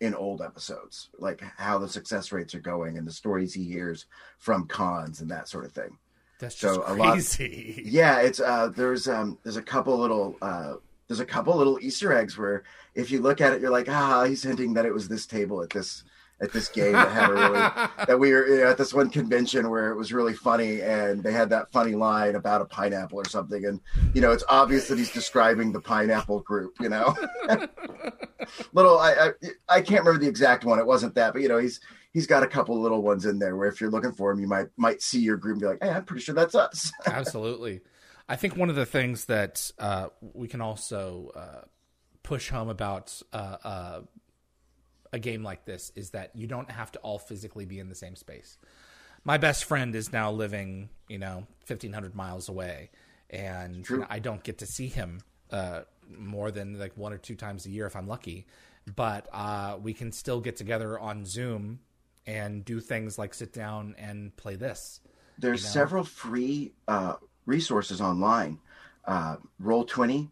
in old episodes, like how the success rates are going and the stories he hears from cons and that sort of thing. That's just So, a lot- crazy. Yeah, it's uh, there's um, there's a couple little uh, there's a couple little Easter eggs where if you look at it, you're like, ah, he's hinting that it was this table at this at this game that had a really that we were you know, at this one convention where it was really funny and they had that funny line about a pineapple or something. And you know it's obvious that he's describing the pineapple group you know? Little I, I i can't remember the exact one. It wasn't that but you know he's he's got a couple little ones in there where if you're looking for him you might might see your group and be like hey i'm pretty sure that's us. Absolutely. I think one of the things that uh, we can also uh, push home about uh, uh, a game like this is that you don't have to all physically be in the same space. My best friend is now living, you know, fifteen hundred miles away, and you know, I don't get to see him uh, more than like one or two times a year if I'm lucky. But uh, we can still get together on Zoom and do things like sit down and play this. There's you know? several free uh, resources online. Uh, Roll20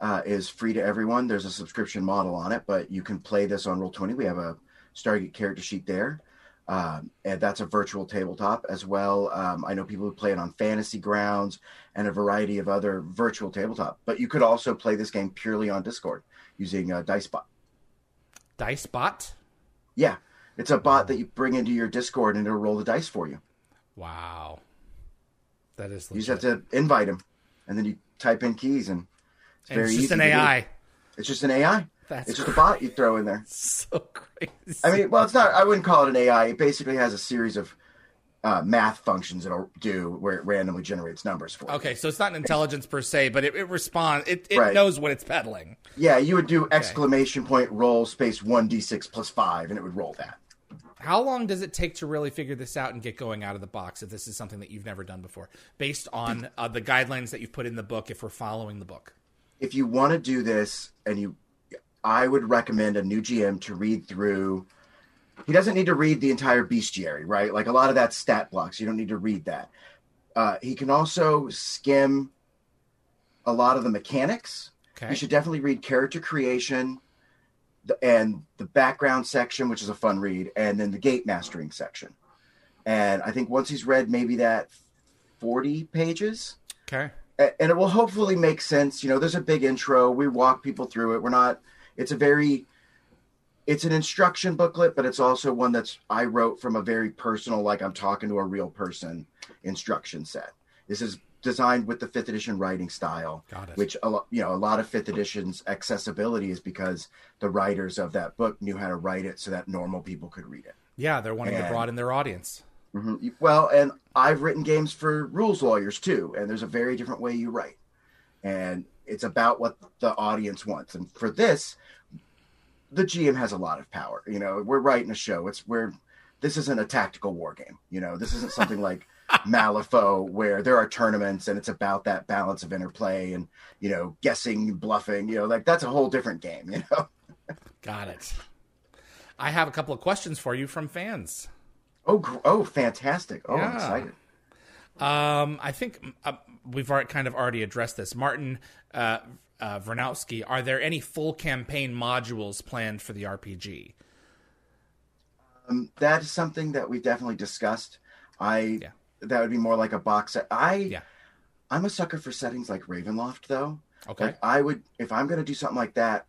uh, is free to everyone. There's a subscription model on it, but you can play this on Roll20. We have a Stargate character sheet there. Um, and that's a virtual tabletop as well. Um, I know people who play it on Fantasy Grounds and a variety of other virtual tabletop. But you could also play this game purely on Discord using uh, DiceBot. DiceBot. Yeah, it's a bot that you bring into your Discord and it'll roll the dice for you. Wow. That is You just have to invite him, and then you type in keys, and it's And it's just an. AI. It's just an AI. That's It's just a bot you throw in there. so crazy. I mean, well, it's not. I wouldn't call it an AI. It basically has a series of uh, math functions it'll do where it randomly generates numbers for. you. okay, so it's not an intelligence per se, but it, it responds. It, it Right. knows what it's peddling. Yeah, you would do exclamation point roll space one d six plus five, and it would roll that. How long does it take to really figure this out and get going out of the box if this is something that you've never done before, based on uh, the guidelines that you've put in the book? If we're following the book, If you want to do this, and you, I would recommend a new GM to read through. He doesn't need to read the entire bestiary, right? Like a lot of that stat blocks. You don't need to read that. Uh, he can also skim a lot of the mechanics. okay, You should definitely read character creation the, and the background section, which is a fun read, and then the gate mastering section. And I think once he's read maybe that 40 pages, okay, and it will hopefully make sense. You know, there's a big intro. We walk people through it. We're not, it's a very, it's an instruction booklet, but it's also one that's I wrote from a very personal, like I'm talking to a real person instruction set. This is designed with the fifth edition writing style got it. which a lot you know a lot of fifth edition's accessibility is because the writers of that book knew how to write it so that normal people could read it yeah, they're wanting to broaden their audience. Mhm. well and i've written games for rules lawyers too and there's a very different way you write and it's about what the audience wants and for this the gm has a lot of power you know we're writing a show it's where this isn't a tactical war game you know this isn't something like malifaux where there are tournaments and it's about that balance of interplay and you know guessing bluffing you know like that's a whole different game you know Got it. I have a couple of questions for you from fans. Oh oh fantastic oh i'm excited Um, I think uh, we've already kind of already addressed this. Martin uh, uh, Vernowski, are there any full campaign modules planned for the RPG? um, that is something that we've definitely discussed i Yeah. that would be more like a box set i Yeah. i'm a sucker for settings like ravenloft though Okay. Like I would, if I'm going to do something like that,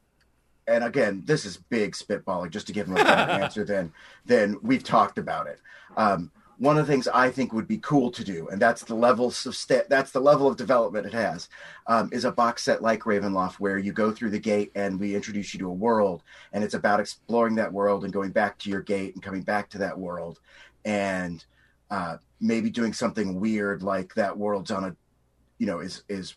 and again, this is big spitballing just to give him a better answer than than we've talked about it. Um, one of the things I think would be cool to do, and that's the levels of st- that's the level of development it has, um, is a box set like Ravenloft where you go through the gate and we introduce you to a world, and it's about exploring that world and going back to your gate and coming back to that world, and uh, maybe doing something weird like that world's on a, you know, is is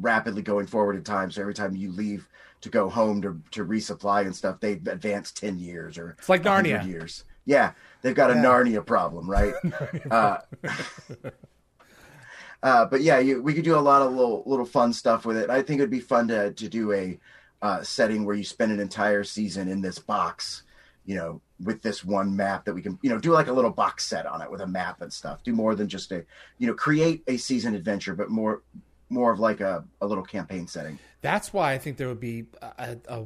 rapidly going forward in time. So every time you leave to go home to to resupply and stuff, they advance ten years or It's like Narnia. years. Yeah, they've got a Yeah. Narnia problem, right? uh, uh, but yeah, you, we could do a lot of little little fun stuff with it. I think it'd be fun to to do a uh, setting where you spend an entire season in this box, you know, with this one map that we can, you know, do like a little box set on it with a map and stuff. Do more than just a, you know, create a season adventure, but more more of like a, a little campaign setting. That's why I think there would be a, a,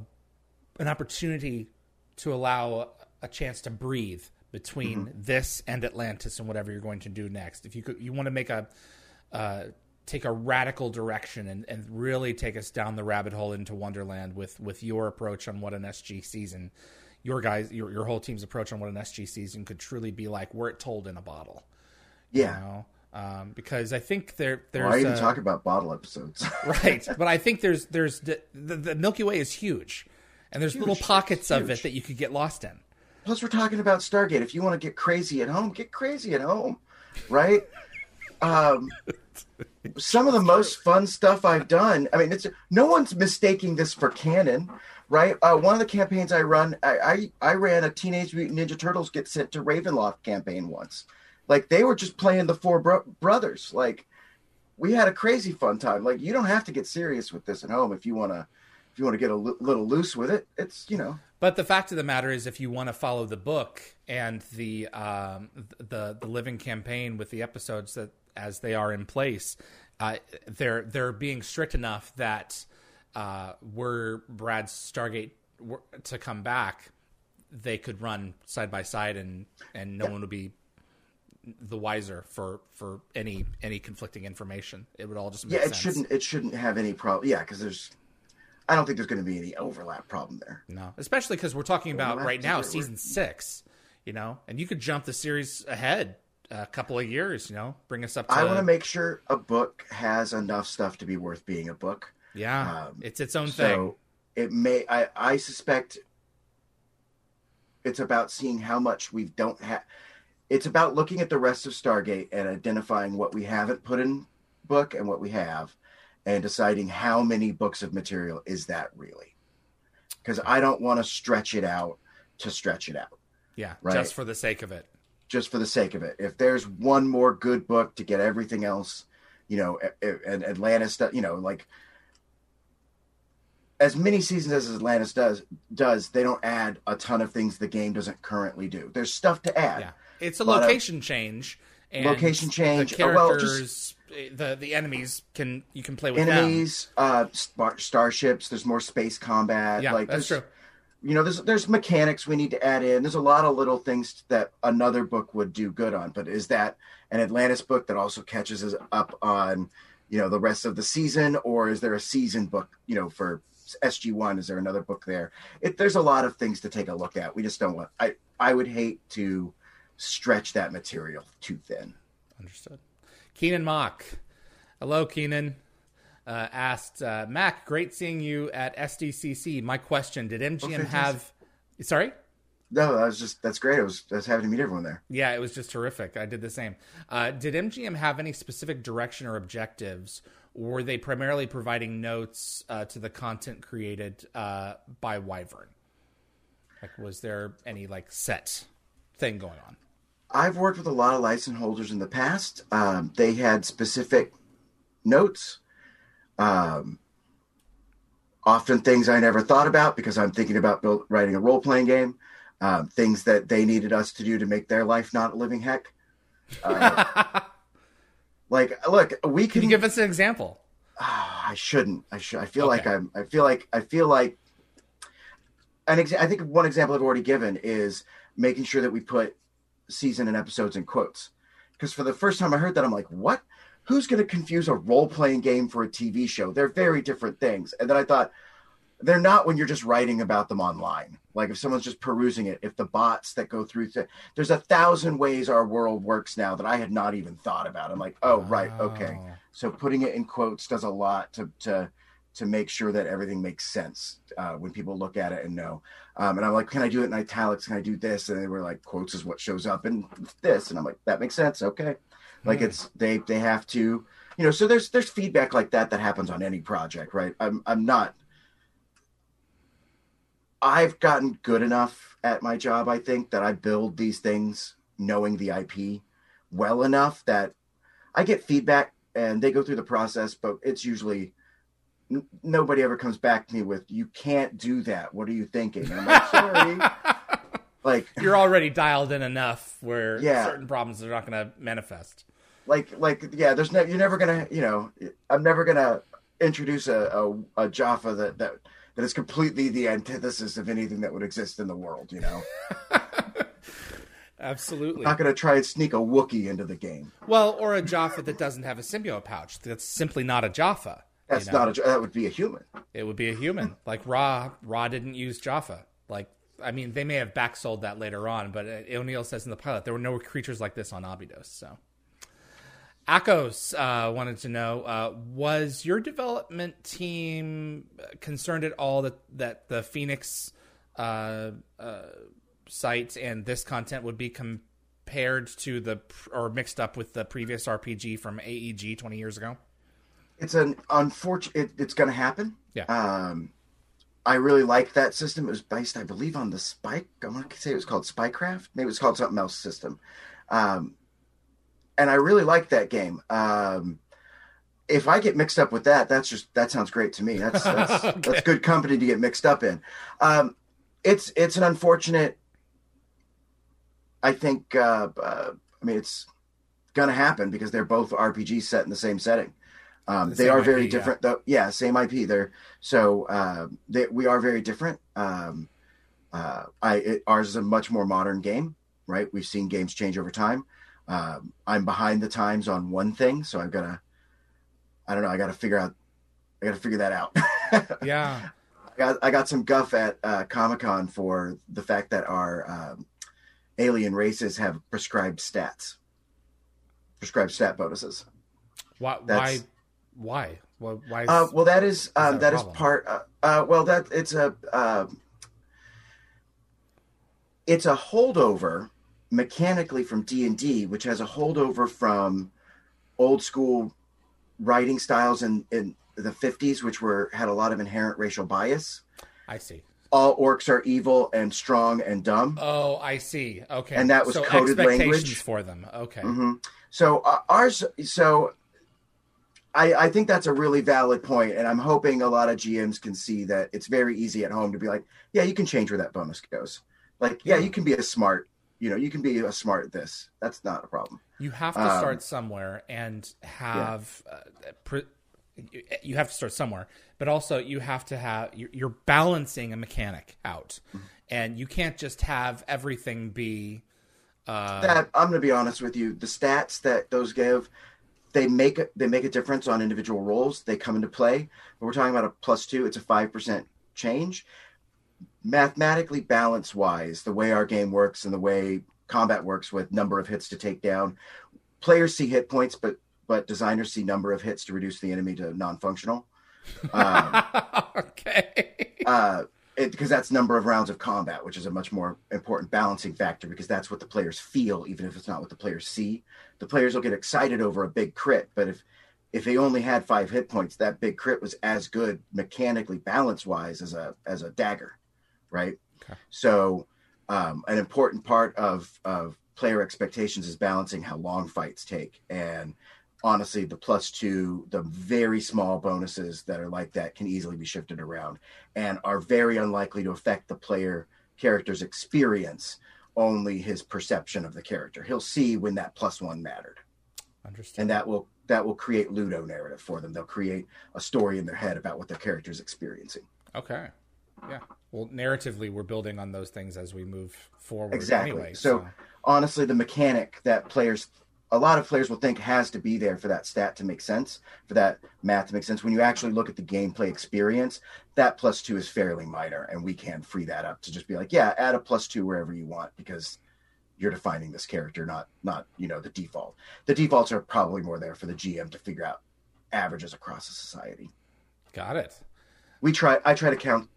an opportunity to allow a chance to breathe between this and Atlantis and whatever you're going to do next. If you could, you want to make a uh, take a radical direction and, and really take us down the rabbit hole into Wonderland with with your approach on what an SG season, your guys, your your whole team's approach on what an SG season could truly be like, were it told in a bottle. Yeah. You know? Um, because I think there there's Why even a- talk about bottle episodes? right but i think there's there's the, the, the milky way is huge and there's little pockets of it that you could get lost in Plus, we're talking about Stargate. If you want to get crazy at home, get crazy at home, right? um, some of the most fun stuff I've done. I mean, it's no one's mistaking this for canon, right? Uh, one of the campaigns I run, I, I I ran a Teenage Mutant Ninja Turtles get sent to Ravenloft campaign once. Like they were just playing the four bro- brothers. Like we had a crazy fun time. Like you don't have to get serious with this at home if you want to. If you want to get a little loose with it, it's you know but the fact of the matter is if you want to follow the book and the um, the the living campaign with the episodes that as they are in place uh, they're they're being strict enough that uh, were Brad's Stargate to come back they could run side by side and and no one would be the wiser for for any any conflicting information it would all just make yeah, it sense. shouldn't it shouldn't have any problem. Yeah, because there's, I don't think there's going to be any overlap problem there. No, especially because we're talking about right now word. season six, you know, and you could jump the series ahead a couple of years, you know, bring us up to. I want to make sure a book has enough stuff to be worth being a book. yeah, um, it's its own thing. So thing. it may. I I suspect it's about seeing how much we don't have. It's about looking at the rest of Stargate and identifying what we haven't put in book and what we have, and deciding how many books of material is that really. Because I don't want to stretch it out to stretch it out. Yeah, right. just for the sake of it. just for the sake of it. If there's one more good book to get everything else, you know, and Atlantis, you know, like as many seasons as Atlantis does, does they don't add a ton of things the game doesn't currently do. There's stuff to add. Yeah, it's a of- location change. And Location change, The uh, well, characters, the the enemies can you can play with Enemies, uh, star- starships. There's more space combat. Yeah, like that's true. you know there's there's mechanics we need to add in there's a lot of little things that another book would do good on but is that an atlantis book that also catches us up on you know the rest of the season or is there a season book you know for sg1 is there another book there it, there's a lot of things to take a look at we just don't want i i would hate to stretch that material too thin Understood. Keenan Mock. Hello, Keenan. Uh, asked uh, Mack, great seeing you at SDCC. My question: Did MGM fantastic. have? Sorry. no that was just that's great i was, I was having to meet everyone there Yeah, it was just terrific. I did the same. Uh, did MGM have any specific direction or objectives, or were they primarily providing notes uh, to the content created uh, by Wyvern? Like, was there any like set thing going on? I've worked with a lot of license holders in the past. Um, they had specific notes, um, often things I never thought about because I'm thinking about build, writing a role playing game, um, things that they needed us to do to make their life not a living heck. Uh, like, look, we Can can. you give us an example? Ah, I shouldn't. I should. I feel like I'm. I feel like. I feel like. An exa- I think one example I've already given is making sure that we put season and episodes in quotes. Because for the first time I heard that, I'm like, what? who's going to confuse a role playing game for a TV show? They're very different things. And then I thought, they're not when you're just writing about them online. Like if someone's just perusing it, if the bots that go through, th- there's a thousand ways our world works now that I had not even thought about. I'm like, oh, right, okay. So putting it in quotes does a lot to to to make sure that everything makes sense uh, when people look at it and know. Um, and I'm like, can I do it in italics? Can I do this? And they were like, quotes is what shows up in this, and I'm like, that makes sense. Okay, like Hmm. it's they they have to, you know. So there's there's feedback like that that happens on any project, right? I'm I'm not. I've gotten good enough at my job, I think, that I build these things knowing the IP well enough that I get feedback and they go through the process, but it's usually n- nobody ever comes back to me with "You can't do that. What are you thinking?" And I'm like, "Sorry." like, You're already dialed in enough where Yeah. certain problems are not going to manifest. like, like, yeah. There's no. You're never gonna. You know, I'm never gonna introduce a a, a Jaffa that that that is completely the antithesis of anything that would exist in the world. You know, Absolutely. not gonna try and sneak a Wookiee into the game. Well, or a Jaffa that doesn't have a symbiote pouch. That's simply not a Jaffa. You know? not a. That would be a human. It would be a human. Like Ra, Ra didn't use Jaffa. Like, I mean, they may have backsold that later on, but uh, O'Neill says in the pilot there were no creatures like this on Abydos. So, Akos uh, wanted to know: uh, Was your development team concerned at all that that the Phoenix uh, uh, sites and this content would be compared to the or mixed up with the previous RPG from AEG twenty years ago? It's an unfortunate it, it's going to happen. Yeah. um i really like that system. It was based i believe on the spike i want to say it was called spycraft. Maybe it was called something else system. Um and i really like that game. Um if i get mixed up with that that's just that sounds great to me. That's that's, Okay. that's good company to get mixed up in. Um it's it's an unfortunate i think uh, uh i mean it's gonna happen because they're both rpgs set in the same setting um, The they are very IP, yeah. different though yeah same ip there so uh, they, we are very different um, uh, I, it, ours is a much more modern game right we've seen games change over time um, i'm behind the times on one thing so i've got to i don't know i got to figure out i got to figure that out Yeah. I got I got some guff at uh, Comic Con for the fact that our um, alien races have prescribed stats, prescribed stat bonuses. Why? That's- Why? Why? why is- Uh, well, that is um, that that is part. Uh, uh, well, that it's a um it's a holdover mechanically from D and D, which has a holdover from old school writing styles in in the fifties, which were had a lot of inherent racial bias. I see. All orcs are evil and strong and dumb. Oh, I see. Okay. And that was so coded language? for them. Okay. hmm So uh, ours, so I, I think that's a really valid point, and I'm hoping a lot of GMs can see that it's very easy at home to be like, yeah, you can change where that bonus goes. Like, yeah, Yeah. you can be a smart, you know, you can be a smart this. That's not a problem. You have to Um, start somewhere and have. Uh, pre- you have to start somewhere, but also you have to have. You're you're balancing a mechanic out, Mm-hmm. and you can't just have everything be. Uh, that I'm going to be honest with you. The stats that those give, they make a, they make a difference on individual roles. They come into play. But we're talking about a plus two. It's a five percent change. Mathematically, balance wise, the way our game works and the way combat works with number of hits to take down, players see hit points, but but designers see number of hits to reduce the enemy to non-functional. Um, okay. uh, because that's number of rounds of combat, which is a much more important balancing factor because that's what the players feel, even if it's not what the players see. The players will get excited over a big crit, but if if they only had five hit points, that big crit was as good mechanically balance wise as a as a dagger, right? Okay. So um, an important part of of player expectations is balancing how long fights take and honestly the plus two the very small bonuses that are like that can easily be shifted around and are very unlikely to affect the player character's experience only his perception of the character he'll see when that plus one mattered Understand. and that will that will create ludo narrative for them they'll create a story in their head about what their character's experiencing Okay. Yeah. Well, narratively, we're building on those things as we move forward. Exactly. Anyway, So- honestly the mechanic that players a lot of players will think has to be there for that stat to make sense, for that math to make sense. When you actually look at the gameplay experience, that plus two is fairly minor, and we can free that up to just be like, yeah, add a plus two wherever you want because you're defining this character, not not you know the default. The defaults are probably more there for the GM to figure out averages across a society. Got it. We try. I try to count.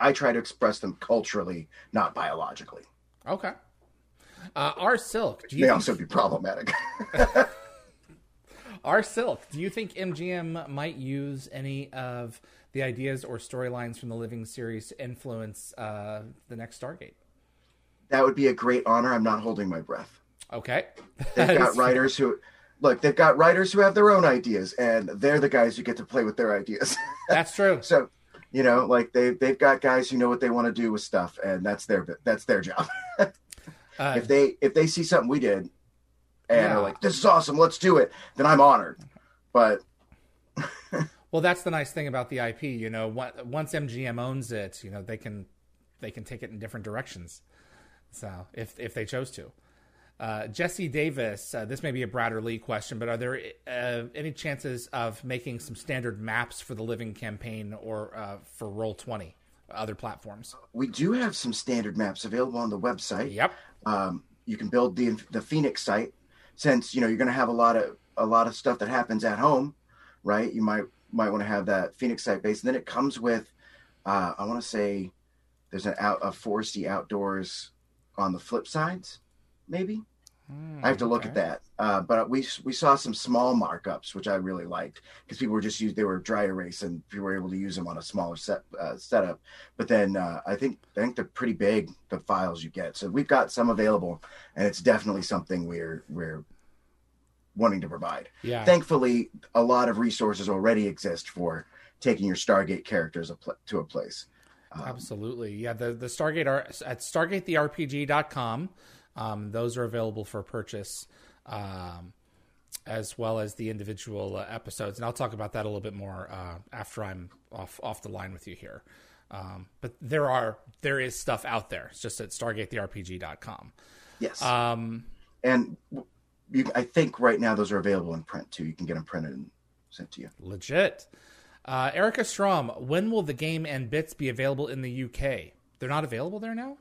I try to express them culturally, not biologically. Okay. Uh, R Silk. Do you may think... also be problematic. R Silk. Do you think MGM might use any of the ideas or storylines from the Living series to influence uh, the next Stargate? That would be a great honor. I'm not holding my breath. Okay. They've got writers who look, they've got writers who have their own ideas, and they're the guys who get to play with their ideas. That's true. so, you know, like they they've got guys who know what they want to do with stuff, and that's their that's their job. Uh, if they if they see something we did, and yeah. are like, "This is awesome, let's do it," then I'm honored. But well, that's the nice thing about the IP. You know, once MGM owns it, you know they can they can take it in different directions. So if if they chose to. Uh, Jesse Davis, uh, this may be a Brad Lee question, but are there uh, any chances of making some standard maps for the Living campaign or uh, for Roll Twenty, other platforms? We do have some standard maps available on the website. Yep. Um, you can build the the Phoenix site, since you know you're going to have a lot of a lot of stuff that happens at home, right? You might might want to have that Phoenix site base, and then it comes with, uh, I want to say, there's an out a foresty outdoors on the flip sides, maybe. Mm, I have to look okay. at that. Uh, but we we saw some small markups, which I really liked because people were just used they were dry erase and people were able to use them on a smaller set uh, setup. But then uh, I think I think they're pretty big the files you get. So we've got some available, and it's definitely something we're we're wanting to provide. Yeah. Thankfully, a lot of resources already exist for taking your Stargate characters a pl- to a place. Um, Absolutely. Yeah. The, the Stargate are at stargatetherepg.com. Um, those are available for purchase, um, as well as the individual uh, episodes. And I'll talk about that a little bit more uh, after I'm off, off the line with you here. Um, but there are, there is stuff out there. It's just at stargatetherepg.com. Yes. Um, and you, I think right now those are available in print too. You can get them printed and sent to you. Legit. Uh, Erica Strom, when will the game and bits be available in the UK? They're not available there now.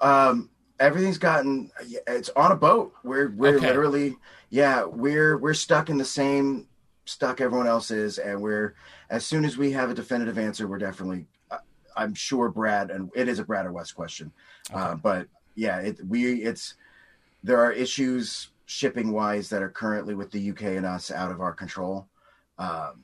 Um, everything's gotten. It's on a boat. We're we're okay. literally, yeah, we're we're stuck in the same stuck everyone else is, and we're as soon as we have a definitive answer, we're definitely. Uh, I'm sure Brad, and it is a Brad or Wes question, uh, okay. uh, but yeah, it we it's there are issues shipping wise that are currently with the UK and us out of our control. Um,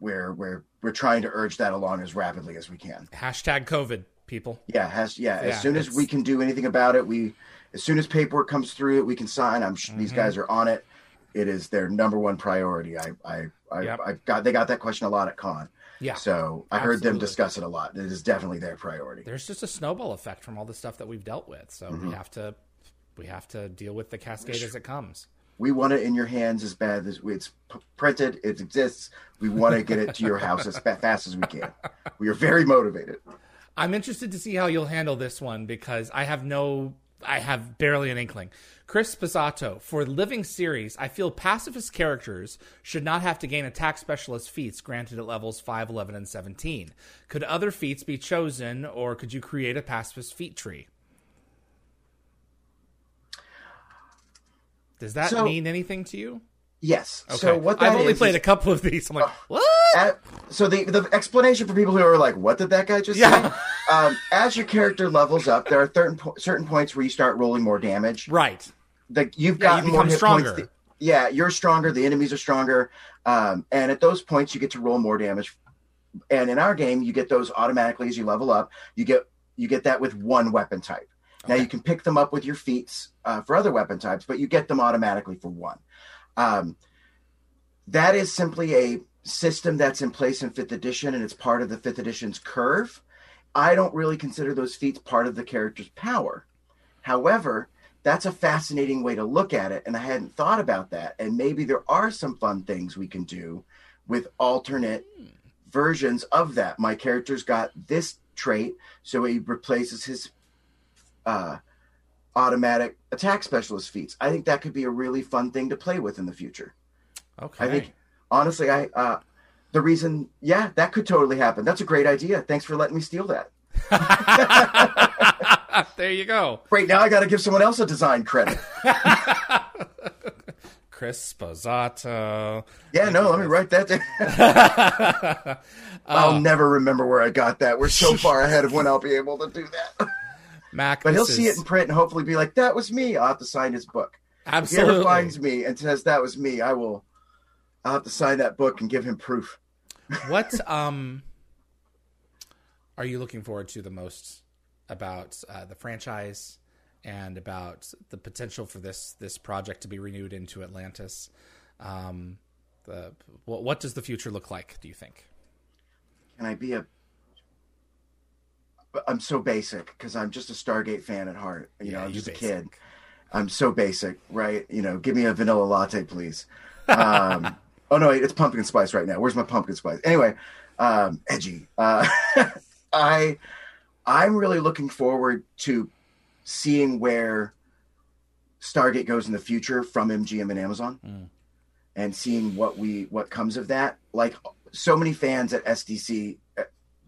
where we're we're trying to urge that along as rapidly as we can. Hashtag COVID, people. Yeah, has yeah. yeah as soon as we can do anything about it, we as soon as paperwork comes through, we can sign. I'm mm-hmm. these guys are on it. It is their number one priority. I I I, yep. I got they got that question a lot at con. Yeah. So I Absolutely. heard them discuss it a lot. It is definitely their priority. There's just a snowball effect from all the stuff that we've dealt with. So mm-hmm. we have to we have to deal with the cascade as it comes. We want it in your hands as bad as it's printed. It exists. We want to get it to your house as fast as we can. We are very motivated. I'm interested to see how you'll handle this one because I have no, I have barely an inkling. Chris Spazzato, for Living Series, I feel pacifist characters should not have to gain attack specialist feats granted at levels 5, 11, and 17. Could other feats be chosen, or could you create a pacifist feat tree? Does that so, mean anything to you? Yes. Okay. So what I've only is, played is, a couple of these. I'm like, uh, what? At, so the the explanation for people who are like, what did that guy just yeah. say? Um, as your character levels up, there are certain certain points where you start rolling more damage. Right. Like you've got you more hit stronger. points. yeah, you're stronger. The enemies are stronger, um, and at those points you get to roll more damage. And in our game, you get those automatically as you level up. You get you get that with one weapon type. Now you can pick them up with your feats uh, for other weapon types, but you get them automatically for one. Um, that is simply a system that's in place in fifth edition, and it's part of the fifth edition's curve. I don't really consider those feats part of the character's power. However, that's a fascinating way to look at it, and I hadn't thought about that. And maybe there are some fun things we can do with alternate versions of that. My character's got this trait, so he replaces his uh, automatic attack specialist feats. I think that could be a really fun thing to play with in the future. Okay. I think honestly, I uh, the reason, yeah, that could totally happen. That's a great idea. Thanks for letting me steal that. there you go. Right now, I got to give someone else a design credit. Chris Sposato. Yeah, no, let me write that down. I'll Uh, never remember where I got that. We're so far ahead of when I'll be able to do that. Mack, But he'll this see it in print and hopefully be like, "That was me." I'll have to sign his book. Absolutely. If he ever finds me and says that was me, I will. I'll have to sign that book and give him proof. what um are you looking forward to the most about uh, the franchise and about the potential for this this project to be renewed into Atlantis? Um, the what, what does the future look like? Do you think? Can I be a? But I'm so basic because I'm just a Stargate fan at heart. You know, I'm just a kid. I'm so basic, right? You know, give me a vanilla latte, please. Um, oh no, it's pumpkin spice right now. Where's my pumpkin spice? Anyway, um, edgy. Uh, I, I'm really looking forward to seeing where Stargate goes in the future from MGM and Amazon, Mm. and seeing what we what comes of that. Like so many fans at SDC,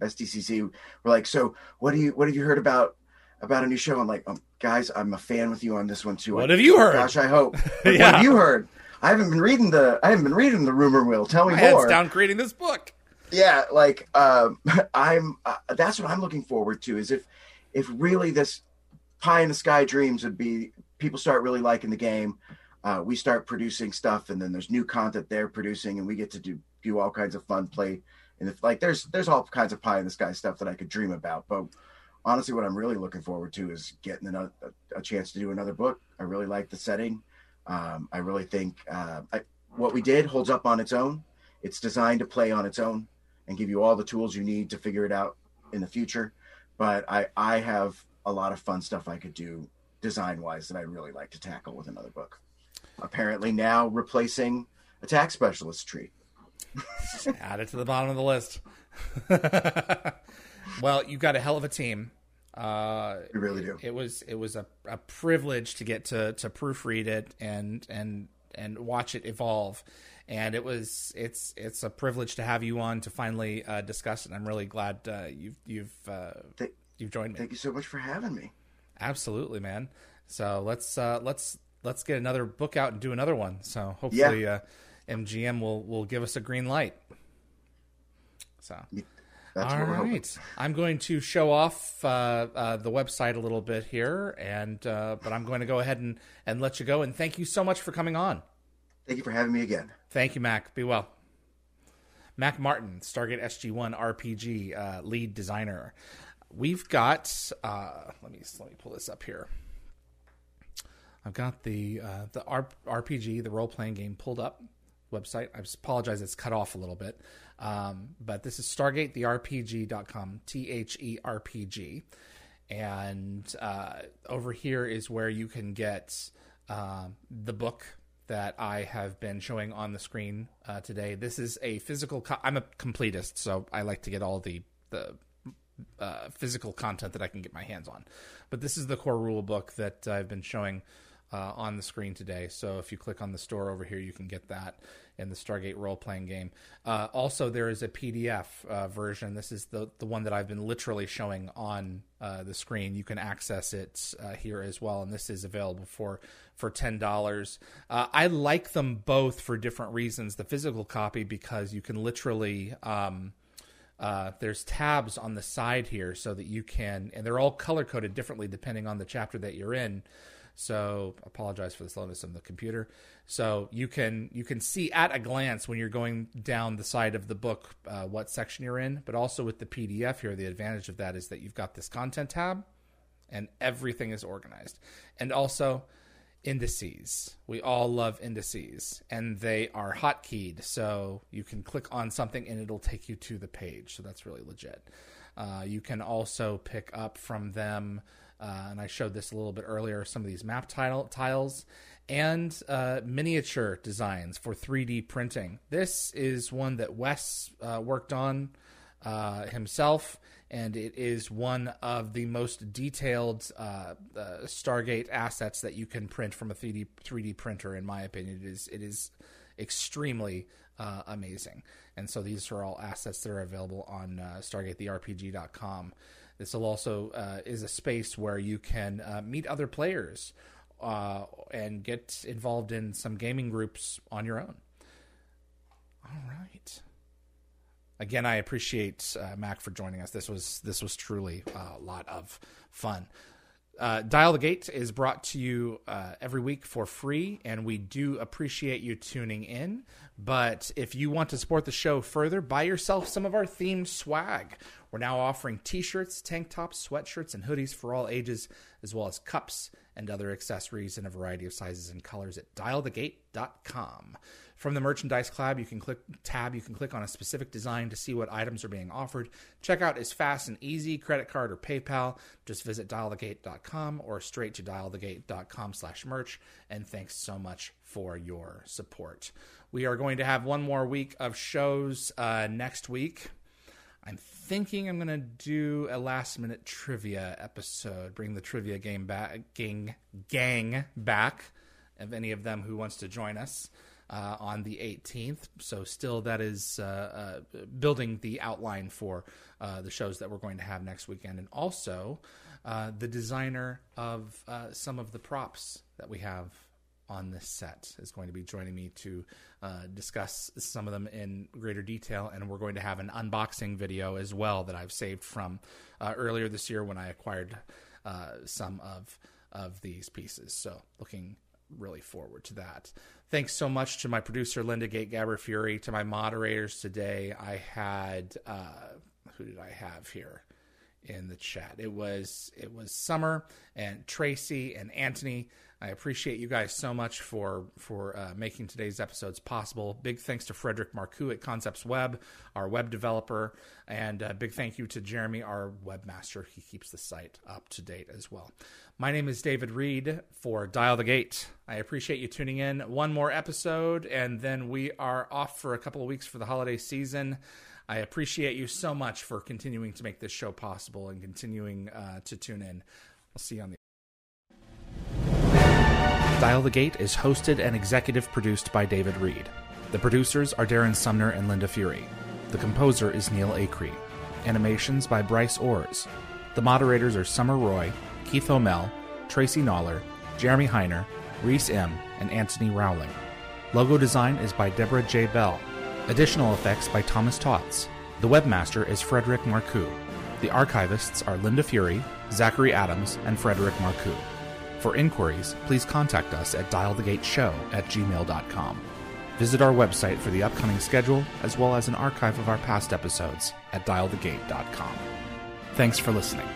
SDCC were like, "So what do you what have you heard about about a new show?" I'm like, um, "Guys, I'm a fan with you on this one too." What I- have you heard? Gosh, I hope. Yeah. What have you heard? I haven't been reading the I haven't been reading the rumor mill. Tell me My head's more. down creating this book. Yeah, like um, I'm. Uh, that's what I'm looking forward to. Is if if really this pie in the sky dreams would be people start really liking the game, uh, we start producing stuff, and then there's new content they're producing, and we get to do do all kinds of fun play. And if like there's there's all kinds of pie in the sky stuff that I could dream about, but honestly, what I'm really looking forward to is getting another, a, a chance to do another book. I really like the setting. Um, I really think uh, I, what we did holds up on its own. It's designed to play on its own and give you all the tools you need to figure it out in the future. But I, I have a lot of fun stuff I could do design wise that I really like to tackle with another book. Apparently now replacing attack specialist tree. Add it to the bottom of the list. well, you got a hell of a team. Uh, We really do. it was it was a, a privilege to get to to proofread it and and and watch it evolve and it was it's it's a privilege to have you on to finally uh, discuss it i'm really glad uh, you've you've uh, Th- you've joined me Thank you so much for having me. absolutely man so let's uh let's let's get another book out and do another one so hopefully uh mgm will will give us a green light so That's all what we're hoping. right. I'm going to show off uh, uh, the website a little bit here, and uh, but I'm going to go ahead and, and let you go. And thank you so much for coming on. Thank you for having me again. Thank you, Mack. Be well. Mack Martin, Stargate SG1 RPG uh, lead designer. We've got. Uh, let me let me pull this up here. I've got the uh, the R- RPG, the role playing game, pulled up. Website. I apologize, it's cut off a little bit. Um, but this is StargateTheRPG.com, T H E R P G. And uh, over here is where you can get uh, the book that I have been showing on the screen uh, today. This is a physical. Co- I'm a completist, so I like to get all the the uh, physical content that I can get my hands on. But this is the core rule book that I've been showing uh, on the screen today. So if you click on the store over here, you can get that in the Stargate role playing game. Uh, also, there is a PDF uh, version. This is the the one that I've been literally showing on uh, the screen. You can access it uh, here as well, and this is available for for ten dollars. Uh, I like them both for different reasons. The physical copy because you can literally. Um, uh, there's tabs on the side here so that you can, and they're all color coded differently depending on the chapter that you're in. So apologize for the slowness of the computer. So you can you can see at a glance when you're going down the side of the book uh, what section you're in. But also with the PDF here, the advantage of that is that you've got this content tab, and everything is organized. And also indices. We all love indices, and they are hotkeyed, so you can click on something and it'll take you to the page. So that's really legit. Uh, you can also pick up from them, uh, and I showed this a little bit earlier. Some of these map tile tiles and uh, miniature designs for 3D printing. This is one that Wes uh, worked on uh, himself, and it is one of the most detailed uh, Stargate assets that you can print from a 3D 3D printer. In my opinion, it is it is extremely amazing. And so these are all assets that are available on uh, StargateTheRPG.com. This will also uh, is a space where you can uh, meet other players uh, and get involved in some gaming groups on your own. All right. Again, I appreciate uh, Mack for joining us. This was this was truly a lot of fun. Uh, Dial the Gate is brought to you uh, every week for free, and we do appreciate you tuning in. But if you want to support the show further, buy yourself some of our themed swag. We're now offering t shirts, tank tops, sweatshirts, and hoodies for all ages, as well as cups and other accessories in a variety of sizes and colors at dialthegate.com. From the merchandise tab, you can click tab. You can click on a specific design to see what items are being offered. Checkout is fast and easy. Credit card or PayPal. Just visit dialthegate.com or straight to dialthegate.com/merch. And thanks so much for your support. We are going to have one more week of shows uh, next week. I'm thinking I'm going to do a last minute trivia episode. Bring the trivia game back, gang, gang back. Of any of them who wants to join us uh, on the 18th. So, still, that is uh, uh, building the outline for uh, the shows that we're going to have next weekend. And also, uh, the designer of uh, some of the props that we have on this set is going to be joining me to discuss some of them in greater detail. And we're going to have an unboxing video as well that I've saved from earlier this year when I acquired some of of these pieces. So, looking really forward to that. Thanks so much to my producer Linda Gate Gabber Fury, to my moderators today. I had uh, who did I have here in the chat? It was it was Summer and Tracy and Anthony. I appreciate you guys so much for for uh, making today's episodes possible. Big thanks to Frederick Marcoux at Concepts Web, our web developer, and uh, big thank you to Jeremy, our webmaster. He keeps the site up to date as well. My name is David Reed for Dial the Gate. I appreciate you tuning in. One more episode, and then we are off for a couple of weeks for the holiday season. I appreciate you so much for continuing to make this show possible and continuing uh, to tune in. I'll see you on the Dial the Gate is hosted and executive produced by David Reed. The producers are Darren Sumner and Linda Fury. The composer is Neil Acree. Animations by Bryce Orrs. The moderators are Summer Roy, Keith O'Mell, Tracy Noller, Jeremy Heiner, Reese M., and Anthony Rowling. Logo design is by Deborah J. Bell. Additional effects by Thomas Tots. The webmaster is Frederick Marcoux. The archivists are Linda Fury, Zachary Adams, and Frederick Marcoux. For inquiries, please contact us at dialthegateshow at gmail.com. Visit our website for the upcoming schedule as well as an archive of our past episodes at dialthegate.com. Thanks for listening.